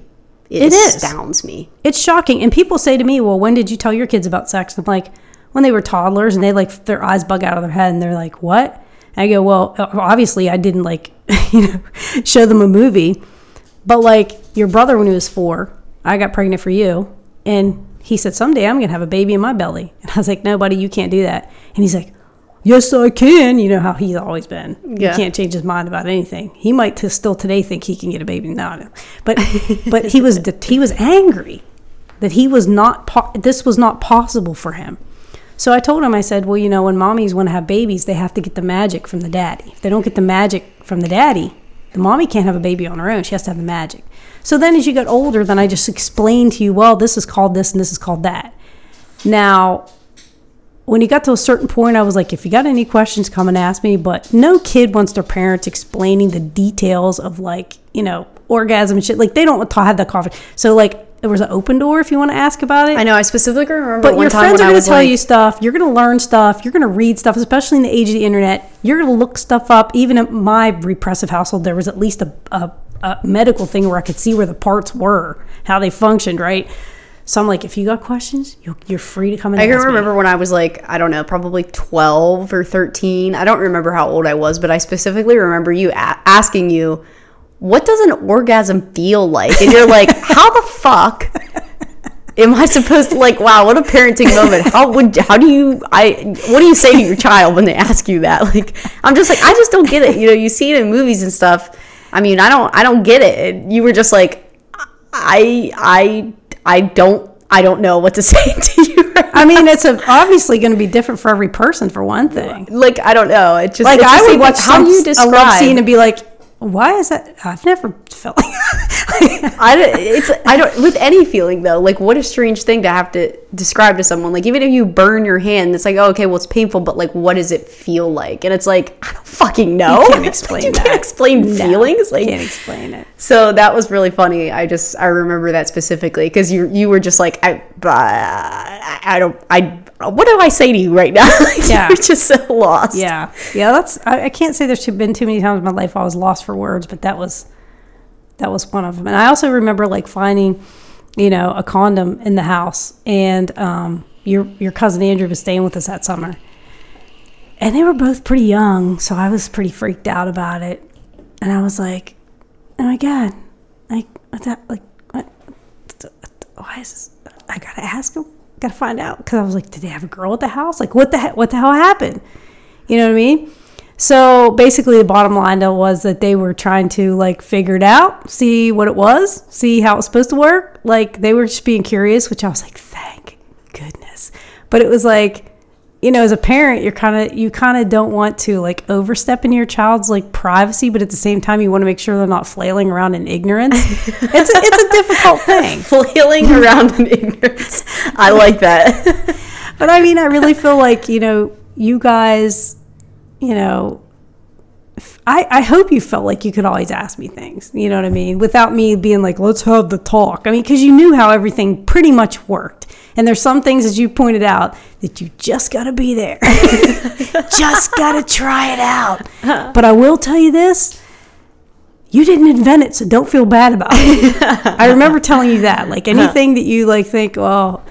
It is. astounds me. It's shocking. And people say to me, well, when did you tell your kids about sex? And I'm like, when they were toddlers and they like, their eyes bug out of their head and they're like, what? And I go, well, obviously I didn't like, you know, show them a movie. But like your brother, when he was four, I got pregnant for you. And he said, someday I'm going to have a baby in my belly. And I was like, no, buddy, you can't do that. And he's like, yes, I can. You know how he's always been. Yeah. He can't change his mind about anything. He might t- still today think he can get a baby. No, no. But, but he was, he was angry that he was not, po- this was not possible for him. So I told him, I said, well, you know, when mommies want to have babies, they have to get the magic from the daddy. If they don't get the magic from the daddy, the mommy can't have a baby on her own. She has to have the magic. So then as you get older, then I just explained to you, well, this is called this and this is called that. Now, when he got to a certain point, I was like, if you got any questions, come and ask me. But no kid wants their parents explaining the details of like, you know, orgasm and shit. Like they don't have that conversation. So like there was an open door if you want to ask about it. I know. I specifically remember But one your time friends when are going to tell like, you stuff. You're going to learn stuff. You're going to read stuff, especially in the age of the internet. You're going to look stuff up. Even in my repressive household, there was at least a, a, a medical thing where I could see where the parts were, how they functioned, right? So I'm like, if you got questions, you're, you're free to come and I can ask me. remember when I was like, I don't know, probably 12 or 13. I don't remember how old I was, but I specifically remember you a- asking you, what does an orgasm feel like? And you're like, how the fuck am I supposed to like, wow, what a parenting moment. How would, how do you, I, what do you say to your child when they ask you that? Like, I'm just like, I just don't get it. You know, you see it in movies and stuff. I mean, I don't, I don't get it. You were just like, I, I, I don't, I don't know what to say to you. right I mean, it's a, obviously going to be different for every person, for one thing. like I don't know. It just Like I would watch how you a love scene and be like, why is that? I've never felt like I don't, it's I don't with any feeling though. Like what a strange thing to have to describe to someone. Like even if you burn your hand, it's like oh, okay, well it's painful, but like what does it feel like? And it's like I don't fucking know. You can't explain you that. can't explain No, feelings. Like can't explain it. so that was really funny. I just I remember that specifically because you you were just like I I, I don't I what do I say to you right now? Like, Yeah. you're just so lost. Yeah, yeah. That's I, I can't say there's too, been too many times in my life I was lost for words, but that was that was one of them. And I also remember like finding, you know, a condom in the house, and um, your your cousin Andrew was staying with us that summer, and they were both pretty young, so I was pretty freaked out about it, and I was like, oh my god, like what that like what, why is this? I gotta ask him. Gotta find out because I was like, did they have a girl at the house? Like, what the he- what the hell happened? You know what I mean? So basically, the bottom line though was that they were trying to like figure it out, see what it was, see how it was supposed to work. Like they were just being curious, which I was like, thank goodness. But it was like, you know, as a parent, you're kind of you kind of don't want to like overstep into your child's like privacy, but at the same time, you want to make sure they're not flailing around in ignorance. it's a, it's a difficult thing. Flailing around in ignorance. I like that. But I mean, I really feel like, you know, you guys, you know, I, I hope you felt like you could always ask me things, you know what I mean? Without me being like, let's have the talk. I mean, because you knew how everything pretty much worked. And there's some things, as you pointed out, that you just got to be there. just got to try it out. But I will tell you this you didn't invent it, so don't feel bad about it. I remember telling you that. Like anything that you like think, well,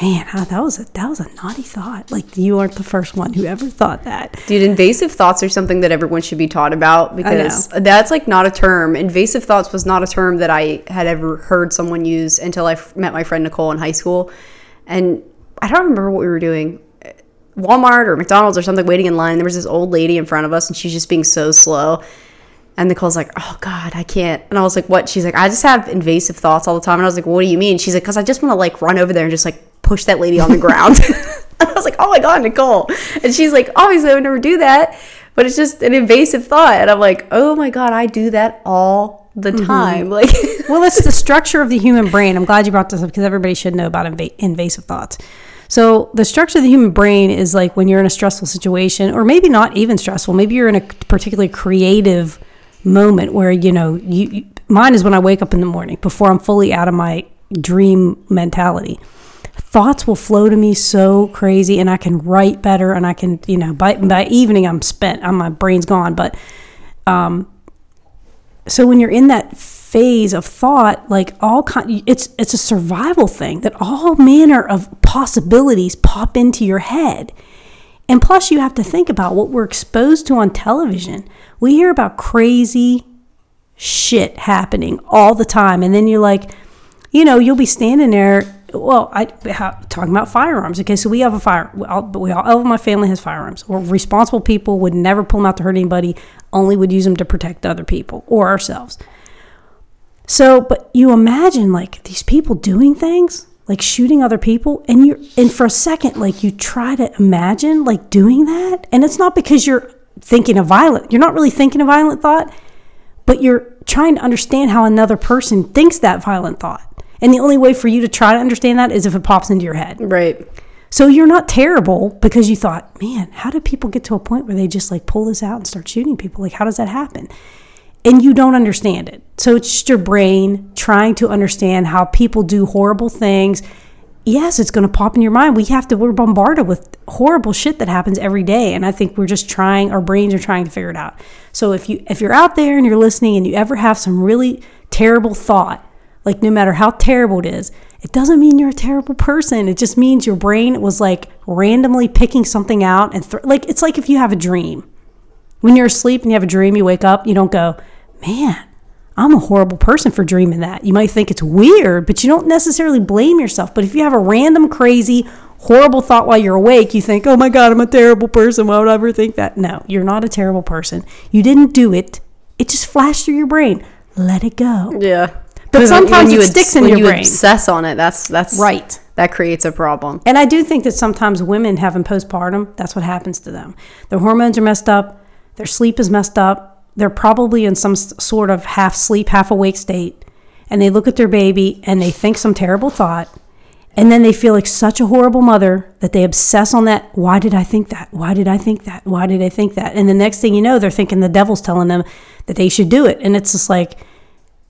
man, huh, that was a that was a naughty thought. Like you aren't the first one who ever thought that. Dude, invasive thoughts are something that everyone should be taught about because that's like not a term. Invasive thoughts was not a term that I had ever heard someone use until I f- met my friend Nicole in high school. And I don't remember what we were doing. Walmart or McDonald's or something waiting in line. There was this old lady in front of us and she's just being so slow. And Nicole's like, oh God, I can't. And I was like, what? She's like, I just have invasive thoughts all the time. And I was like, what do you mean? She's like, because I just want to like run over there and just like push that lady on the ground. and I was like, oh my God, Nicole. And she's like, oh, obviously I would never do that. But it's just an invasive thought. And I'm like, oh my God, I do that all the mm-hmm. time. Like, Well, it's the structure of the human brain. I'm glad you brought this up because everybody should know about inva- invasive thoughts. So, the structure of the human brain is like when you're in a stressful situation, or maybe not even stressful, maybe you're in a particularly creative moment where, you know, you, you mine is when I wake up in the morning before I'm fully out of my dream mentality. Thoughts will flow to me so crazy, and I can write better, and I can, you know, by, by evening I'm spent, I'm, my brain's gone. But um, so when you're in that phase of thought like all kind it's it's a survival thing that all manner of possibilities pop into your head and plus you have to think about what we're exposed to on television. We hear about crazy shit happening all the time. And then you're like you know you'll be standing there. Well i how, talking about firearms. Okay so we have a fire but we all, of my family has firearms. We're responsible people would never pull them out to hurt anybody only would use them to protect other people or ourselves. So but you imagine like these people doing things like shooting other people and you and for a second like you try to imagine like doing that and it's not because you're thinking a violent you're not really thinking a violent thought but you're trying to understand how another person thinks that violent thought. And the only way for you to try to understand that is if it pops into your head. right. So you're not terrible because you thought, man, how do people get to a point where they just like pull this out and start shooting people? Like, how does that happen? And you don't understand it. So it's just your brain trying to understand how people do horrible things. Yes, it's going to pop in your mind. We have to, we're bombarded with horrible shit that happens every day. And I think we're just trying, our brains are trying to figure it out. So if you, if you're out there and you're listening and you ever have some really terrible thought, like no matter how terrible it is, it doesn't mean you're a terrible person. It just means your brain was like randomly picking something out and th- like it's like if you have a dream. When you're asleep and you have a dream, you wake up, you don't go, "Man, I'm a horrible person for dreaming that." You might think it's weird, but you don't necessarily blame yourself. But if you have a random crazy horrible thought while you're awake, you think, "Oh my god, I'm a terrible person. Why would I ever think that?" No, you're not a terrible person. You didn't do it. It just flashed through your brain. Let it go. Yeah. But sometimes when it you sticks in your you brain. obsess on it. That's that's Right. That creates a problem. And I do think that sometimes women having postpartum, that's what happens to them. Their hormones are messed up, their sleep is messed up, they're probably in some sort of half sleep, half awake state, and they look at their baby and they think some terrible thought. And then they feel like such a horrible mother that they obsess on that. Why did I think that? Why did I think that? Why did I think that? And the next thing you know, they're thinking the devil's telling them that they should do it. And it's just like,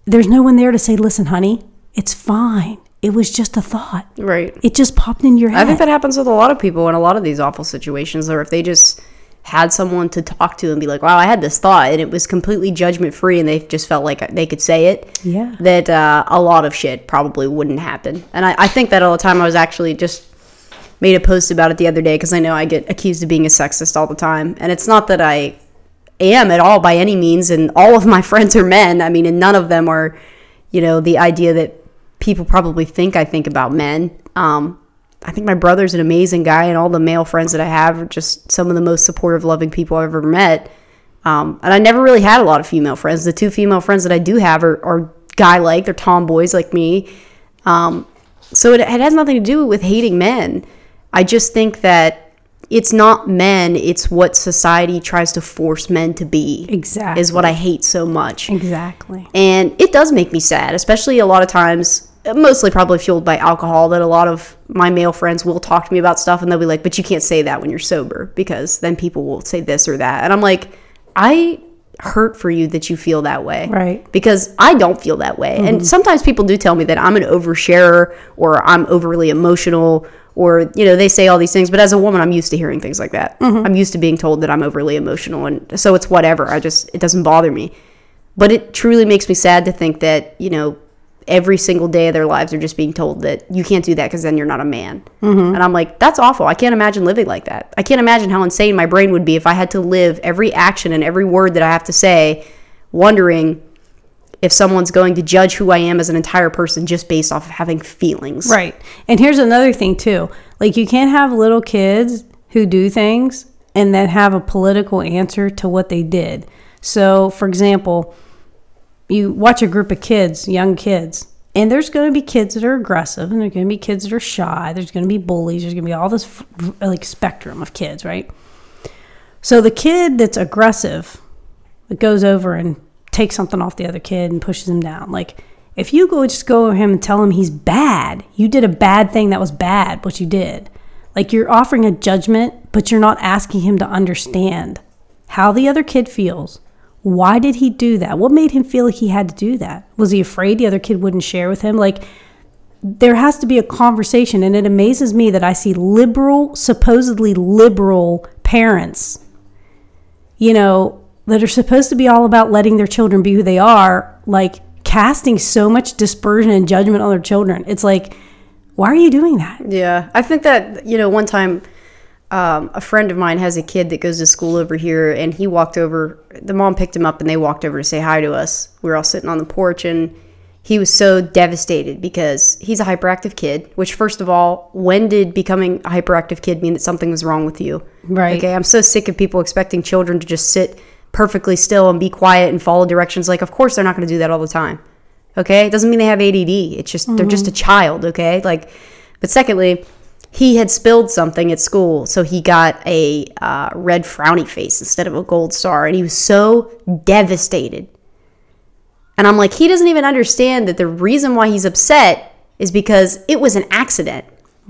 there's no one there to say, listen, honey, it's fine. It was just a thought. Right. It just popped in your head. I think that happens with a lot of people in a lot of these awful situations, or if they just had someone to talk to and be like, "Wow, I had this thought," and it was completely judgment free, and they just felt like they could say it. Yeah. That uh, a lot of shit probably wouldn't happen, and I, I think that all the time. I was actually just made a post about it the other day because I know I get accused of being a sexist all the time, and it's not that I am at all by any means, and all of my friends are men. I mean, and none of them are, you know, the idea that people probably think I think about men. Um, I think my brother's an amazing guy, and all the male friends that I have are just some of the most supportive, loving people I've ever met. Um, and I never really had a lot of female friends. The two female friends that I do have are, are guy like, they're tomboys like me. Um, so it, it has nothing to do with hating men. I just think that it's not men, it's what society tries to force men to be. Exactly. Is what I hate so much. Exactly. And it does make me sad, especially a lot of times, mostly probably fueled by alcohol, that a lot of my male friends will talk to me about stuff and they'll be like, but you can't say that when you're sober because then people will say this or that. And I'm like, I hurt for you that you feel that way. Right. Because I don't feel that way. And mm-hmm. sometimes people do tell me that I'm an oversharer or I'm overly emotional or, you know, they say all these things. But as a woman, I'm used to hearing things like that. Mm-hmm. I'm used to being told that I'm overly emotional. And so it's whatever. I just, it doesn't bother me. But it truly makes me sad to think that, you know, every single day of their lives are just being told that you can't do that because then you're not a man. Mm-hmm. And I'm like, that's awful. I can't imagine living like that. I can't imagine how insane my brain would be if I had to live every action and every word that I have to say, wondering if someone's going to judge who I am as an entire person just based off of having feelings. Right. And here's another thing too. Like you can't have little kids who do things and then have a political answer to what they did. So, for example, you watch a group of kids, young kids, and there's going to be kids that are aggressive and there's going to be kids that are shy. There's going to be bullies. There's going to be all this like spectrum of kids, right? So the kid that's aggressive that goes over and takes something off the other kid and pushes him down. Like if you go just go over him and tell him he's bad, you did a bad thing that was bad what you did. Like you're offering a judgment, but you're not asking him to understand how the other kid feels. Why did he do that? What made him feel like he had to do that? Was he afraid the other kid wouldn't share with him? Like there has to be a conversation and it amazes me that I see liberal, supposedly liberal parents you know, that are supposed to be all about letting their children be who they are, like casting so much dispersion and judgment on their children. It's like, why are you doing that? Yeah, I think that you know one time um, a friend of mine has a kid that goes to school over here, and he walked over. The mom picked him up, and they walked over to say hi to us. We were all sitting on the porch, and he was so devastated because he's a hyperactive kid. Which, first of all, when did becoming a hyperactive kid mean that something was wrong with you? Right. Okay, I'm so sick of people expecting children to just sit perfectly still and be quiet and follow directions. Like, of course, they're not going to do that all the time. Okay, it doesn't mean they have ADD. It's just they're just a child. Okay, like, but secondly, he had spilled something at school, so he got a uh, red frowny face instead of a gold star, and he was so devastated. And I'm like, he doesn't even understand that the reason why he's upset is because it was an accident,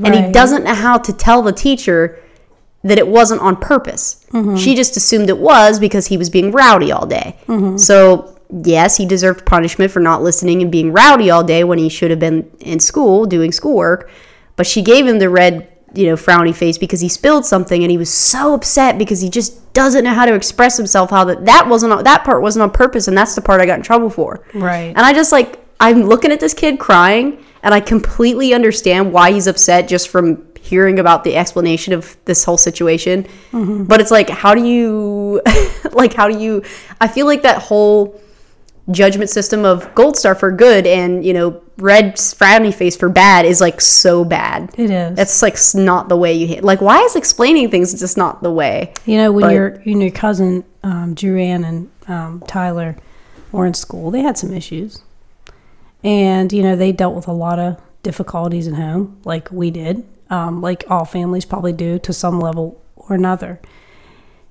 and he doesn't know how to tell the teacher that it wasn't on purpose. She just assumed it was because he was being rowdy all day. So, yes, he deserved punishment for not listening and being rowdy all day when he should have been in school doing schoolwork. But she gave him the red, you know, frowny face because he spilled something and he was so upset because he just doesn't know how to express himself how that that wasn't on- that part wasn't on purpose and that's the part I got in trouble for. Right. And I just like I'm looking at this kid crying and I completely understand why he's upset just from hearing about the explanation of this whole situation. Mm-hmm. But it's like how do you like how do you I feel like that whole judgment system of gold star for good and you know red frowny face for bad is like so bad. It is. That's like not the way you. Like why is explaining things just not the way? You know, when But- your you and your cousin um, and um, Tyler were in school, they had some issues, and you know they dealt with a lot of difficulties at home, like we did, um, like all families probably do to some level or another.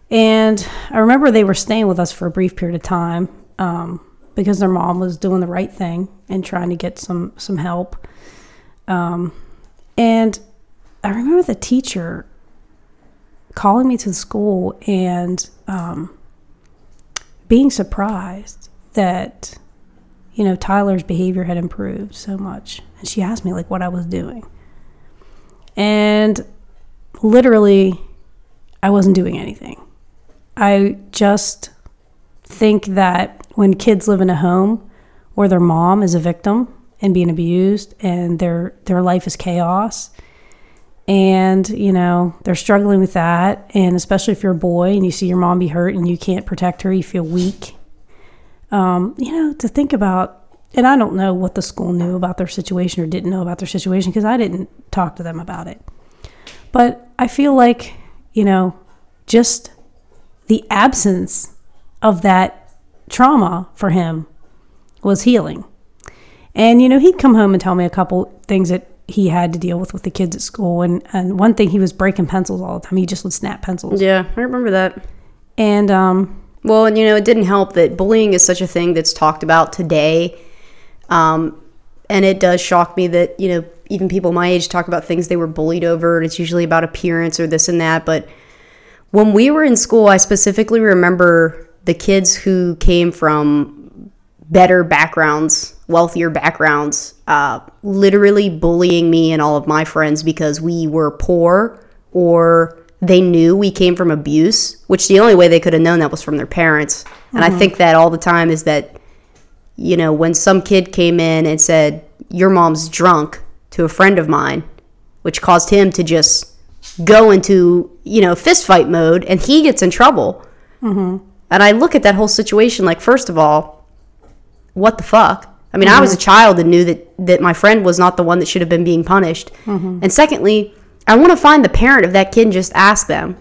And I remember they were staying with us for a brief period of time um, because their mom was doing the right thing and trying to get some some help. Um, and I remember the teacher calling me to the school and um, being surprised that you know Tyler's behavior had improved so much. And she asked me like what I was doing, and literally, I wasn't doing anything. I just think that when kids live in a home where their mom is a victim and being abused and their their life is chaos. And you know they're struggling with that. And especially if you're a boy and you see your mom be hurt and you can't protect her you feel weak. Um, you know to think about and i don't know what the school knew about their situation or didn't know about their situation because i didn't talk to them about it. But i feel like you know just the absence of that trauma for him was healing and you know he'd come home and tell me a couple things that he had to deal with with the kids at school and and one thing he was breaking pencils all the time he just would snap pencils Yeah, I remember that. and um Well, and you know, it didn't help that bullying is such a thing that's talked about today. Um, and it does shock me that, you know, even people my age talk about things they were bullied over, and it's usually about appearance or this and that. But when we were in school, I specifically remember the kids who came from better backgrounds, wealthier backgrounds, uh, literally bullying me and all of my friends because we were poor or they knew we came from abuse, which the only way they could have known that was from their parents. And I think that all the time is that, you know, when some kid came in and said, Your mom's drunk to a friend of mine, which caused him to just go into, you know, fist fight mode and he gets in trouble. And I look at that whole situation like, first of all, what the fuck? I mean, I was a mm-hmm. child and knew that that my friend was not the one that should have been being punished. Mm-hmm. And secondly, I want to find the parent of that kid and just ask them,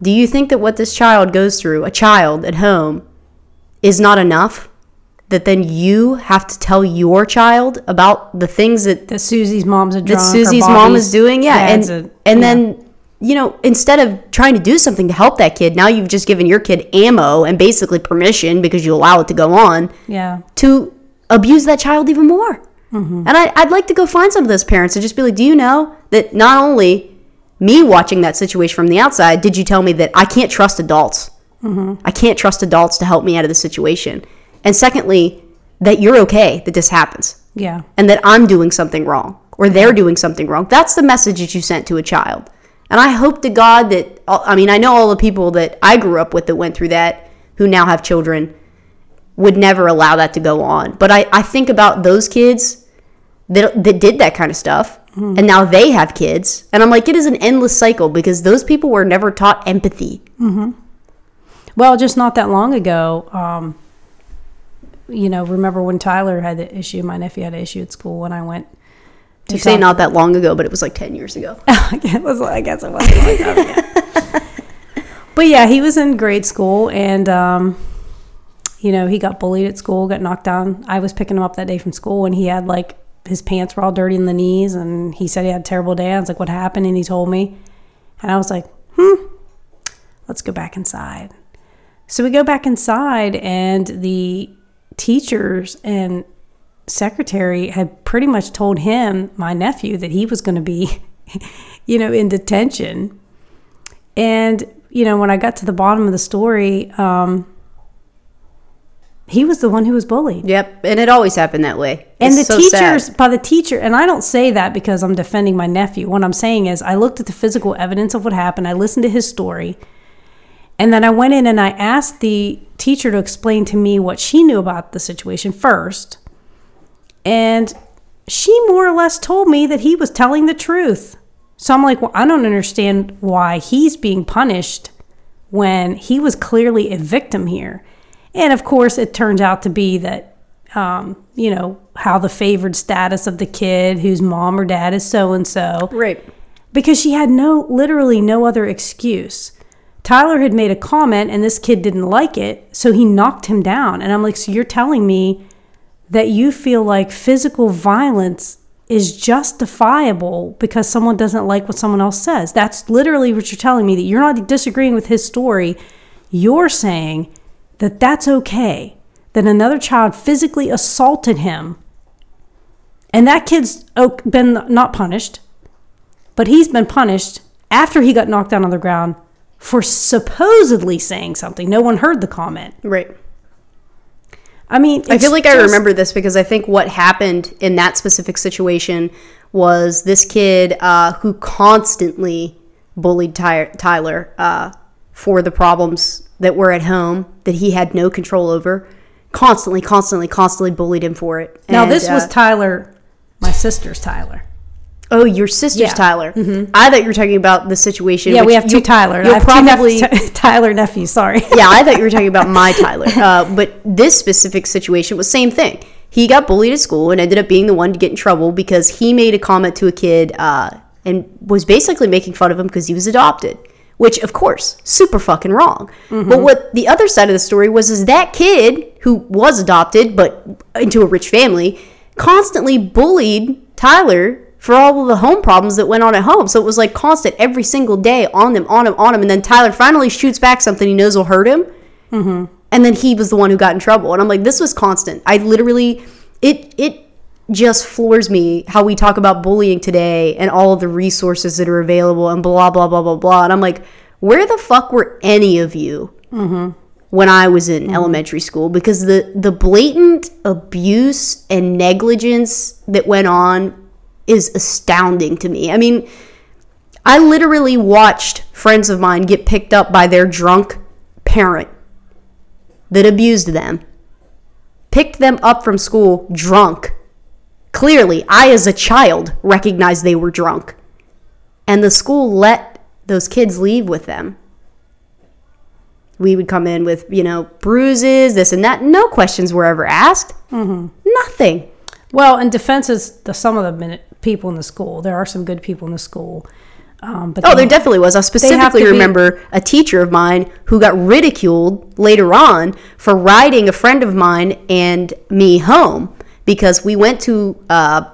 do you think that what this child goes through, a child at home, is not enough? That then you have to tell your child about the things that That Susie's mom's that Susie's mom is doing, yeah, and a- and yeah. then you know instead of trying to do something to help that kid, now you've just given your kid ammo and basically permission because you allow it to go on yeah, to abuse that child even more. Mm-hmm. And I, I'd like to go find some of those parents and just be like, do you know that not only me watching that situation from the outside, did you tell me that I can't trust adults? Mm-hmm. I can't trust adults to help me out of the situation. And secondly, that you're okay that this happens yeah, and that I'm doing something wrong or they're doing something wrong. That's the message that you sent to a child. And I hope to God that, I mean, I know all the people that I grew up with that went through that who now have children would never allow that to go on. But I, I think about those kids that, that did that kind of stuff and now they have kids. And I'm like, it is an endless cycle because those people were never taught empathy. Well, just not that long ago, um, you know, remember when Tyler had the issue? My nephew had an issue at school when I went. To You say not that long ago, but it was like 10 years ago. it was, I guess it wasn't like that. yeah. but yeah, he was in grade school, and um, you know, he got bullied at school, got knocked down. I was picking him up that day from school, and he had like his pants were all dirty in the knees, and he said he had a terrible day. I was like, "What happened?" And he told me, and I was like, "Hmm, let's go back inside." So we go back inside, and the teachers and secretary had pretty much told him, my nephew, that he was going to be, you know, in detention. And, you know, when I got to the bottom of the story, um, he was the one who was bullied. Yep. And it always happened that way. And the so sad. teachers, by the teacher, and I don't say that because I'm defending my nephew. What I'm saying is, I looked at the physical evidence of what happened, I listened to his story, and then I went in and I asked the teacher to explain to me what she knew about the situation first. And she more or less told me that he was telling the truth. So I'm like, well, I don't understand why he's being punished when he was clearly a victim here. And of course, it turns out to be that, um, you know, how the favored status of the kid whose mom or dad is so and so Right. because she had no literally no other excuse. Tyler had made a comment and this kid didn't like it, so he knocked him down. And I'm like, so you're telling me that you feel like physical violence is justifiable because someone doesn't like what someone else says. That's literally what you're telling me that you're not disagreeing with his story. You're saying that that's okay. That another child physically assaulted him. And that kid's oh, been not punished but he's been punished after he got knocked down on the ground for supposedly saying something. No one heard the comment. Right. I mean, I feel like I remember this because I think what happened in that specific situation was this kid uh, who constantly bullied Ty- Tyler uh, for the problems that were at home that he had no control over. Constantly, constantly, constantly bullied him for it. Now And, this was uh, Tyler, my sister's Tyler. Oh your sister's Yeah. Mm-hmm. Tyler. I thought you were talking about the situation. Yeah, we have two you- Tyler. You'll two nep- probably Tyler nephews. Sorry. yeah, I thought you were talking about my Tyler. Uh, but this specific situation was same thing. He got bullied at school and ended up being the one to get in trouble because he made a comment to a kid uh, and was basically making fun of him because he was adopted. Which, of course, super fucking wrong. But what the other side of the story was is that kid who was adopted but into a rich family constantly bullied Tyler for all of the home problems that went on at home. So it was like constant every single day on them, on him, on him. And then Tyler finally shoots back something he knows will hurt him. Mm-hmm. And then he was the one who got in trouble. And I'm like, this was constant. I literally, it, it, just floors me how we talk about bullying today and all of the resources that are available and blah blah blah blah blah and i'm like where the fuck were any of you mm-hmm. when I was in mm-hmm. elementary school because the the blatant abuse and negligence that went on is astounding to me. I mean, I literally watched friends of mine get picked up by their drunk parent that abused them. Picked them up from school drunk. Clearly, I as a child recognized they were drunk. And the school let those kids leave with them we would come in with you know bruises this and that no questions were ever asked Mm-hmm. nothing Well, in defense is the some of the minute people in the school. There are some good people in the school. Um, but oh there definitely was i specifically be- remember a teacher of mine who got ridiculed later on for riding a friend of mine and me home because we went to uh,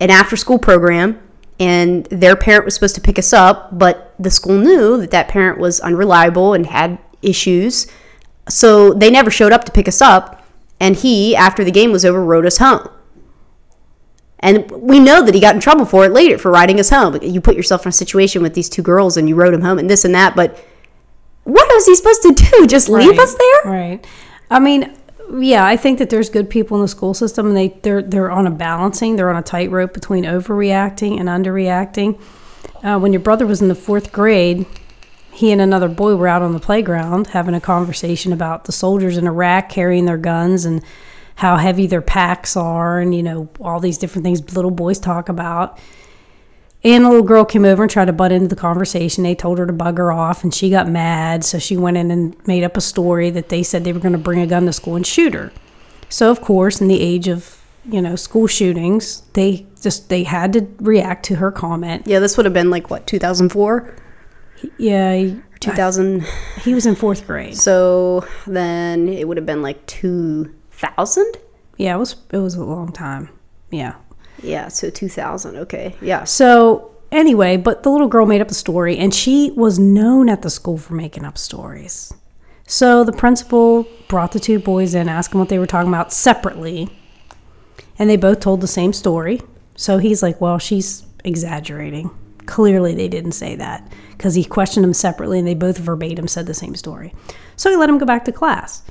an after school program and their parent was supposed to pick us up but the school knew that that parent was unreliable and had issues so they never showed up to pick us up and he after the game was over rode us home and we know that he got in trouble for it later for riding us home you put yourself in a situation with these two girls and you rode him home and this and that but what was he supposed to do just leave Right, us there Right. I mean, yeah, I think that there's good people in the school system, and they they're they're on a balancing, they're on a tightrope between overreacting and underreacting. Uh, when your brother was in the fourth grade, he and another boy were out on the playground having a conversation about the soldiers in Iraq carrying their guns and how heavy their packs are, and you know all these different things little boys talk about. And a little girl came over and tried to butt into the conversation. They told her to bug her off, and she got mad. So she went in and made up a story that they said they were going to bring a gun to school and shoot her. So of course, in the age of you know school shootings, they just they had to react to her comment. yeah this would have been like what 2004 Yeah, he, 2000 he was in fourth grade. so then it would have been like 2000 Yeah, it was it was a long time. Yeah. yeah so 2000 okay yeah So anyway, but the little girl made up a story, and she was known at the school for making up stories. So the principal brought the two boys in, asked them what they were talking about separately, and they both told the same story. So he's like, "Well, she's exaggerating. Clearly, they didn't say that because he questioned them separately, and they both verbatim said the same story." So he let him go back to class.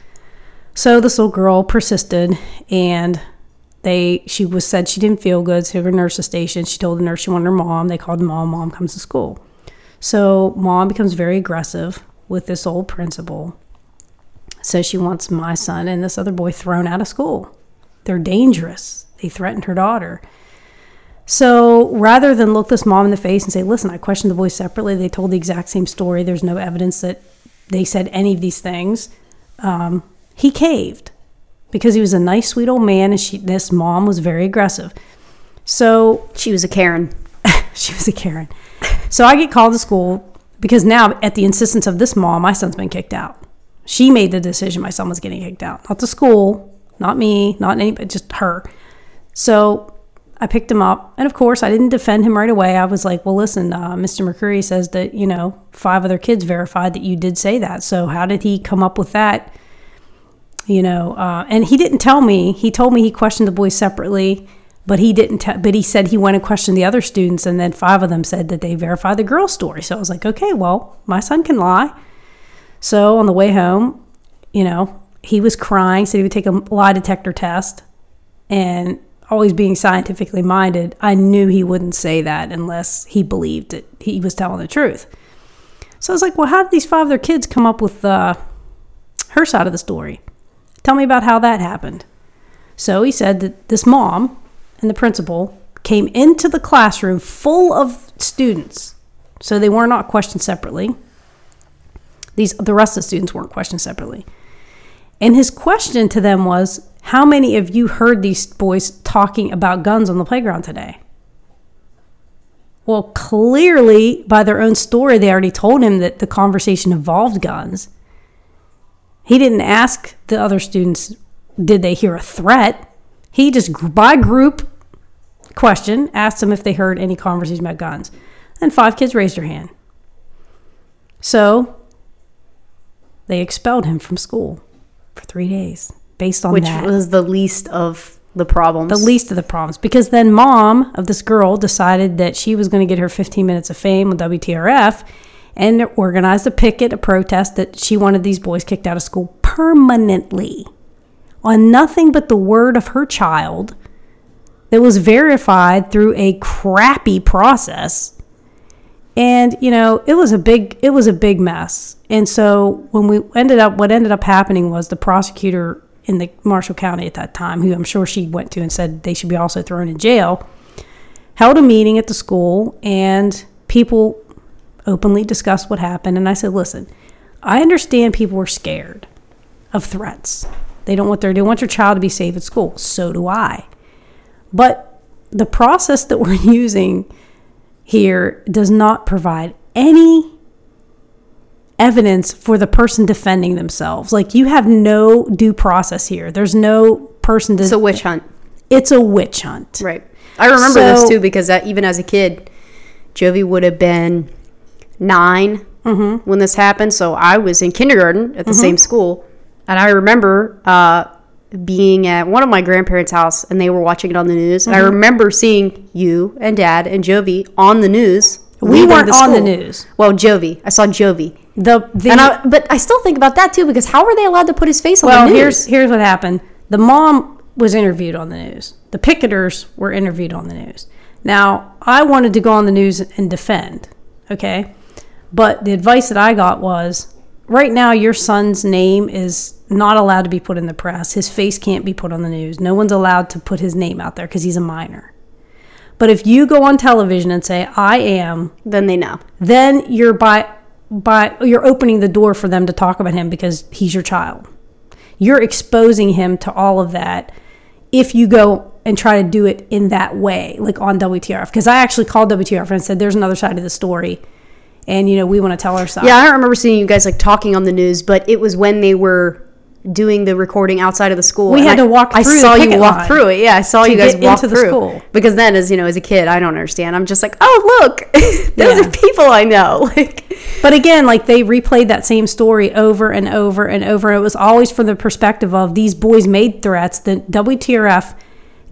So this little girl persisted, and they she was said she didn't feel good, so her nurse was stationed. She told the nurse she wanted her mom. They called the mom. Mom comes to school. So mom becomes very aggressive with this old principal. Says she wants my son and this other boy thrown out of school. They're dangerous. They threatened her daughter. So rather than look this mom in the face and say, "Listen, I questioned the boys separately. They told the exact same story. There's no evidence that they said any of these things," um, he caved because he was a nice, sweet old man, and she, this mom was very aggressive. So she was a karen she was a Karen. So I get called to school because now, at the insistence of this mom, my son's been kicked out. She made the decision my son was getting kicked out, not the school, not me, not anybody, just her. So I picked him up, and of course, I didn't defend him right away. I was like, "Well, listen, uh, Mr. Mercury says that you know five other kids verified that you did say that. So how did he come up with that?" You know, uh, and he didn't tell me. He told me he questioned the boys separately, but he didn't. Te- but he said he went and questioned the other students, and then five of them said that they verified the girl's story. So I was like, okay, well, my son can lie. So on the way home, you know, he was crying, said he would take a lie detector test, and always being scientifically minded, I knew he wouldn't say that unless he believed that he was telling the truth. So I was like, well, how did these five other kids come up with uh, her side of the story? Tell me about how that happened. So he said that this mom and the principal came into the classroom full of students. So they were not questioned separately. These the rest of the students weren't questioned separately. And his question to them was, How many of you heard these boys talking about guns on the playground today? Well, clearly, by their own story, they already told him that the conversation involved guns. He didn't ask the other students, Did they hear a threat? He just, by group question, asked them if they heard any conversation about guns. And five kids raised their hand. So they expelled him from school for three days based on which that. was the least of the problems the least of the problems because then mom of this girl decided that she was going to get her 15 minutes of fame with WTRF and organized a picket, a protest that she wanted these boys kicked out of school permanently on nothing but the word of her child that was verified through a crappy process. And you know, it was a big it was a big mess. And so when we ended up what ended up happening was the prosecutor in the Marshall County at that time, who I'm sure she went to and said they should be also thrown in jail, held a meeting at the school and people openly discussed what happened. And I said, listen, I understand people were scared of threats. They don't want their they want your child to be safe at school. So do I. But the process that we're using here does not provide any evidence for the person defending themselves. Like you have no due process here. There's no person to It's a witch hunt. it's a witch hunt. Right. I remember So- this too because that, even as a kid, Jovi would have been 9 Mm-hmm. when this happened. So I was in kindergarten at the same school. And I remember uh, being at one of my grandparents' house and they were watching it on the news. And I Mm-hmm. remember seeing you and dad and Jovi on the news. We weren't on the news. Well, Jovi. I saw Jovi. The the And I, but I still think about that too because how were they allowed to put his face on well, the news? Well, here's here's what happened. The mom was interviewed on the news. The picketers were interviewed on the news. Now, I wanted to go on the news and defend, okay? But the advice that I got was right now your son's name is not allowed to be put in the press. His face can't be put on the news. No one's allowed to put his name out there because he's a minor. But if you go on television and say I am then they know. then you're by by you're opening the door for them to talk about him because he's your child. You're exposing him to all of that if you go and try to do it in that way, like on WTRF. Because I actually called WTRF and said, "There's another side of the story, and you know we want to tell our side." Yeah, I don't remember seeing you guys like talking on the news, but it was when they were doing the recording outside of the school. We had I- to walk I the saw you walk through it. Yeah, I saw you guys walk the through. school. Because then, as you know, as a kid, I don't understand. I'm just like, oh look, those Yeah. are people I know. Like, But again, like they replayed that same story over and over and over. It was always from the perspective of these boys made threats that WTRF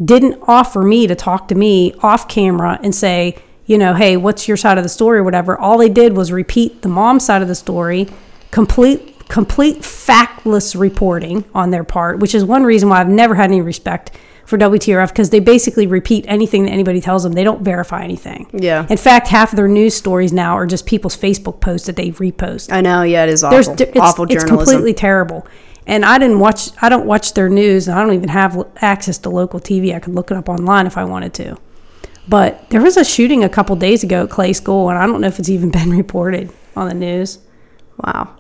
didn't offer me to talk to me off camera and say, you know, hey, what's your side of the story or whatever. All they did was repeat the mom's side of the story, complete complete factless reporting on their part, which is one reason why I've never had any respect for WTRF because they basically repeat anything that anybody tells them. They don't verify anything. Yeah. In fact, half of their news stories now are just people's Facebook posts that they repost. I know, yeah, it is There's awful. it's, awful it's completely terrible. And I didn't watch. I don't watch their news, and I don't even have access to local TV. I could look it up online if I wanted to. But there was a shooting a couple days ago at Clay School, and I don't know if it's even been reported on the news. wow.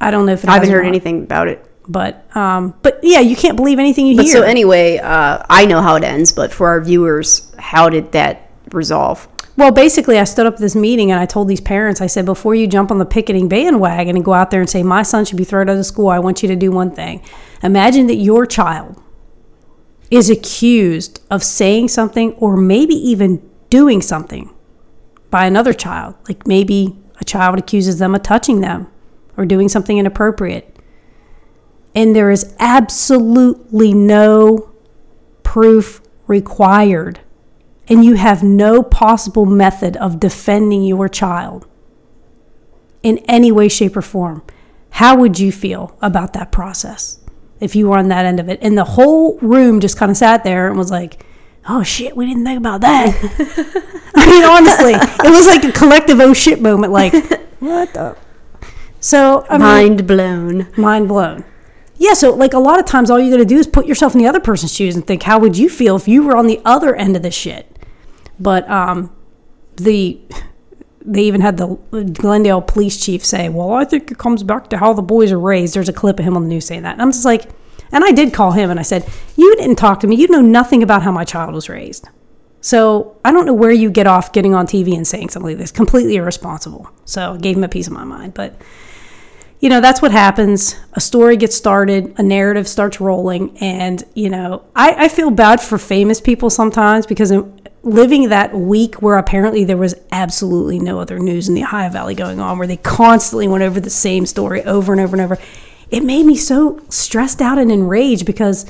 I don't know if I haven't heard not. anything about it. But um, but yeah, you can't believe anything you But hear. so anyway, uh, I know how it ends. But for our viewers, how did that resolve? Well, basically, I stood up at this meeting and I told these parents, I said, before you jump on the picketing bandwagon and go out there and say, my son should be thrown out of school, I want you to do one thing. Imagine that your child is accused of saying something or maybe even doing something by another child. Like maybe a child accuses them of touching them or doing something inappropriate. And there is absolutely no proof required and you have no possible method of defending your child in any way, shape, or form, how would you feel about that process if you were on that end of it? And the whole room just kind of sat there and was like, oh shit, we didn't think about that. I mean, honestly, it was like a collective oh shit moment. Like, what the? So, I mean, Mind blown. mind blown. Yeah, so like a lot of times, all you got to do is put yourself in the other person's shoes and think, how would you feel if you were on the other end of this shit? But um, the they even had the Glendale police chief say, "Well, I think it comes back to how the boys are raised." There's a clip of him on the news saying that, and I'm just like, and I did call him and I said, "You didn't talk to me. You know nothing about how my child was raised." So I don't know where you get off getting on TV and saying something like this. Completely irresponsible. So I gave him a piece of my mind, but you know that's what happens a story gets started a narrative starts rolling and you know i, I feel bad for famous people sometimes because living that week where apparently there was absolutely no other news in the ohio valley going on where they constantly went over the same story over and over and over it made me so stressed out and enraged because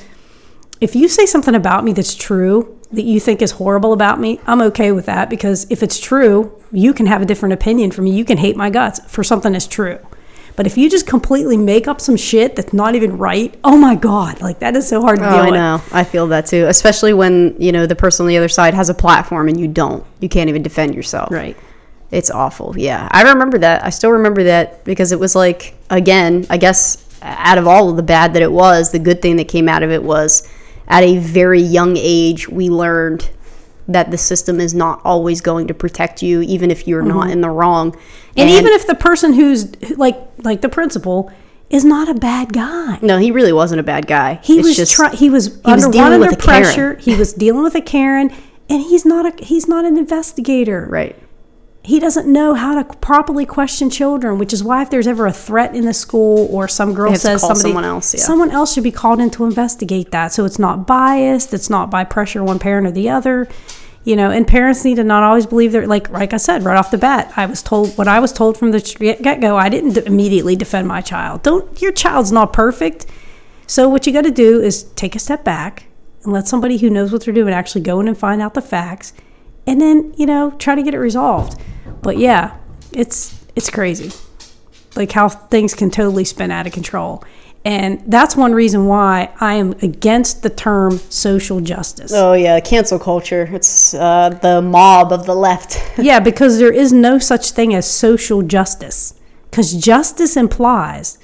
if you say something about me that's true that you think is horrible about me, I'm okay with that because if it's true, you can have a different opinion from me. You can hate my guts for something that's true. But if you just completely make up some shit that's not even right, oh my god, like that is so hard to Oh, deal I with. know. I feel that too. Especially when, you know, the person on the other side has a platform and you don't. You can't even defend yourself. Right. It's awful. Yeah. I remember that. I still remember that because it was like, again, I guess out of all of the bad that it was, the good thing that came out of it was at a very young age, we learned that the system is not always going to protect you, even if you're not mm-hmm. in the wrong. And, even if the person who's like like the principal is not a bad guy. no, he really wasn't a bad guy. He It's was just- try- he was was under dealing one with a Karen. pressure. He was dealing with a Karen and he's not a he's not an investigator. right. He doesn't know how to properly question children, which is why if there's ever a threat in the school or some girl says somebody, someone else, yeah. someone else should be called in to investigate that. So it's not biased. It's not by pressure one parent or the other. You know, and parents need to not always believe they're like, like I said right off the bat. I was told what I was told from the get go. I didn't immediately defend my child. Don't your child's not perfect. So what you got to do is take a step back and let somebody who knows what they're doing actually go in and find out the facts, and then you know try to get it resolved. But yeah, it's it's crazy, like how things can totally spin out of control, and that's one reason why I am against the term social justice. Oh, yeah. Cancel culture. It's uh, the mob of the left. yeah, because there is no such thing as social justice. Because justice implies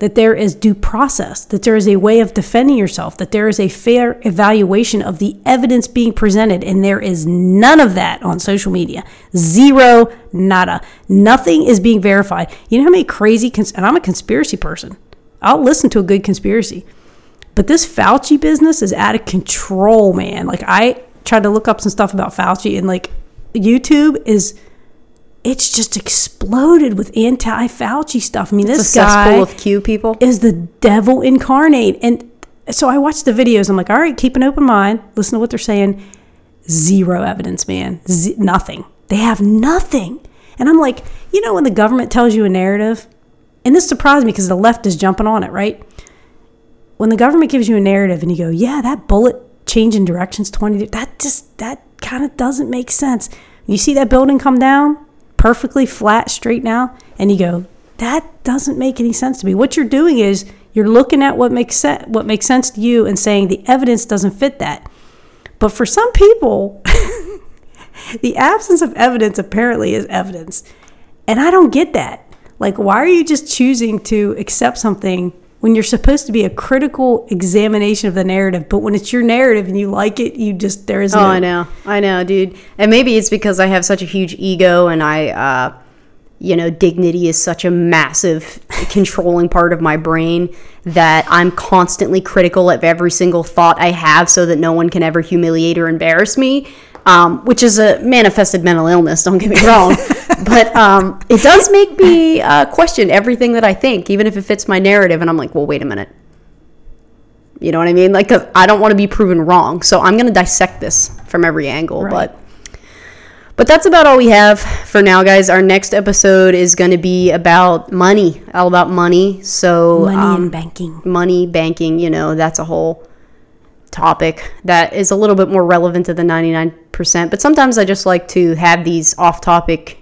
that there is due process, that there is a way of defending yourself, that there is a fair evaluation of the evidence being presented, and there is none of that on social media. Zero, nada. Nothing is being verified. You know how many crazy, cons- and I'm a conspiracy person. I'll listen to a good conspiracy. But this Fauci business is out of control, man. Like I tried to look up some stuff about Fauci and like YouTube is it's just exploded with anti-Fauci stuff. I mean, this guy of Q people. is the devil incarnate. And so I watched the videos. I'm like, all right, keep an open mind. Listen to what they're saying. Zero evidence, man. Z- nothing. They have nothing. And I'm like, you know, when the government tells you a narrative, and this surprised me because the left is jumping on it, right? When the government gives you a narrative and you go, yeah, that bullet changing directions 20, that just, that kind of doesn't make sense. You see that building come down perfectly flat, straight now, and you go, that doesn't make any sense to me. What you're doing is you're looking at what makes sense, what makes sense to you, and saying the evidence doesn't fit that. But for some people, the absence of evidence apparently is evidence, and I don't get that. Like, why are you just choosing to accept something when you're supposed to be a critical examination of the narrative? But when it's your narrative and you like it, you just there is Oh, no. I know. I know, dude. And maybe it's because I have such a huge ego and I, uh, you know, dignity is such a massive controlling part of my brain that I'm constantly critical of every single thought I have so that no one can ever humiliate or embarrass me. Um, which is a manifested mental illness, don't get me wrong. but um, it does make me uh, question everything that I think, even if it fits my narrative. And I'm like, well, wait a minute. You know what I mean? Like, 'cause I don't want to be proven wrong. So I'm going to dissect this from every angle. Right. But but that's about all we have for now, guys. Our next episode is going to be about money, all about money. So Money um, and banking. money, banking, you know, that's a whole topic that is a little bit more relevant to the 99%. But sometimes I just like to have these off topic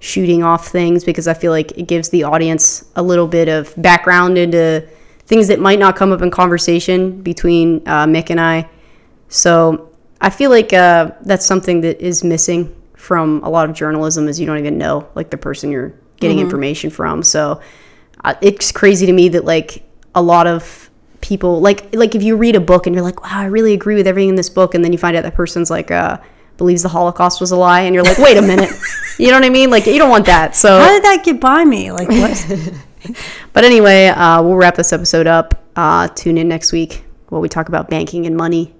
shooting off things because I feel like it gives the audience a little bit of background into things that might not come up in conversation between uh, Mick and I. So I feel like uh, that's something that is missing from a lot of journalism is you don't even know like the person you're getting information from. So uh, it's crazy to me that like a lot of people like like if you read a book and you're like wow I really agree with everything in this book and then you find out that person's like uh believes the Holocaust was a lie and you're like wait a minute you know what I mean like you don't want that so How did that get by me? Like what? but anyway, uh, we'll wrap this episode up. Uh, tune in next week while we talk about banking and money.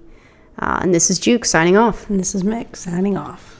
Uh, and this is Juke signing off. and this is Mick signing off.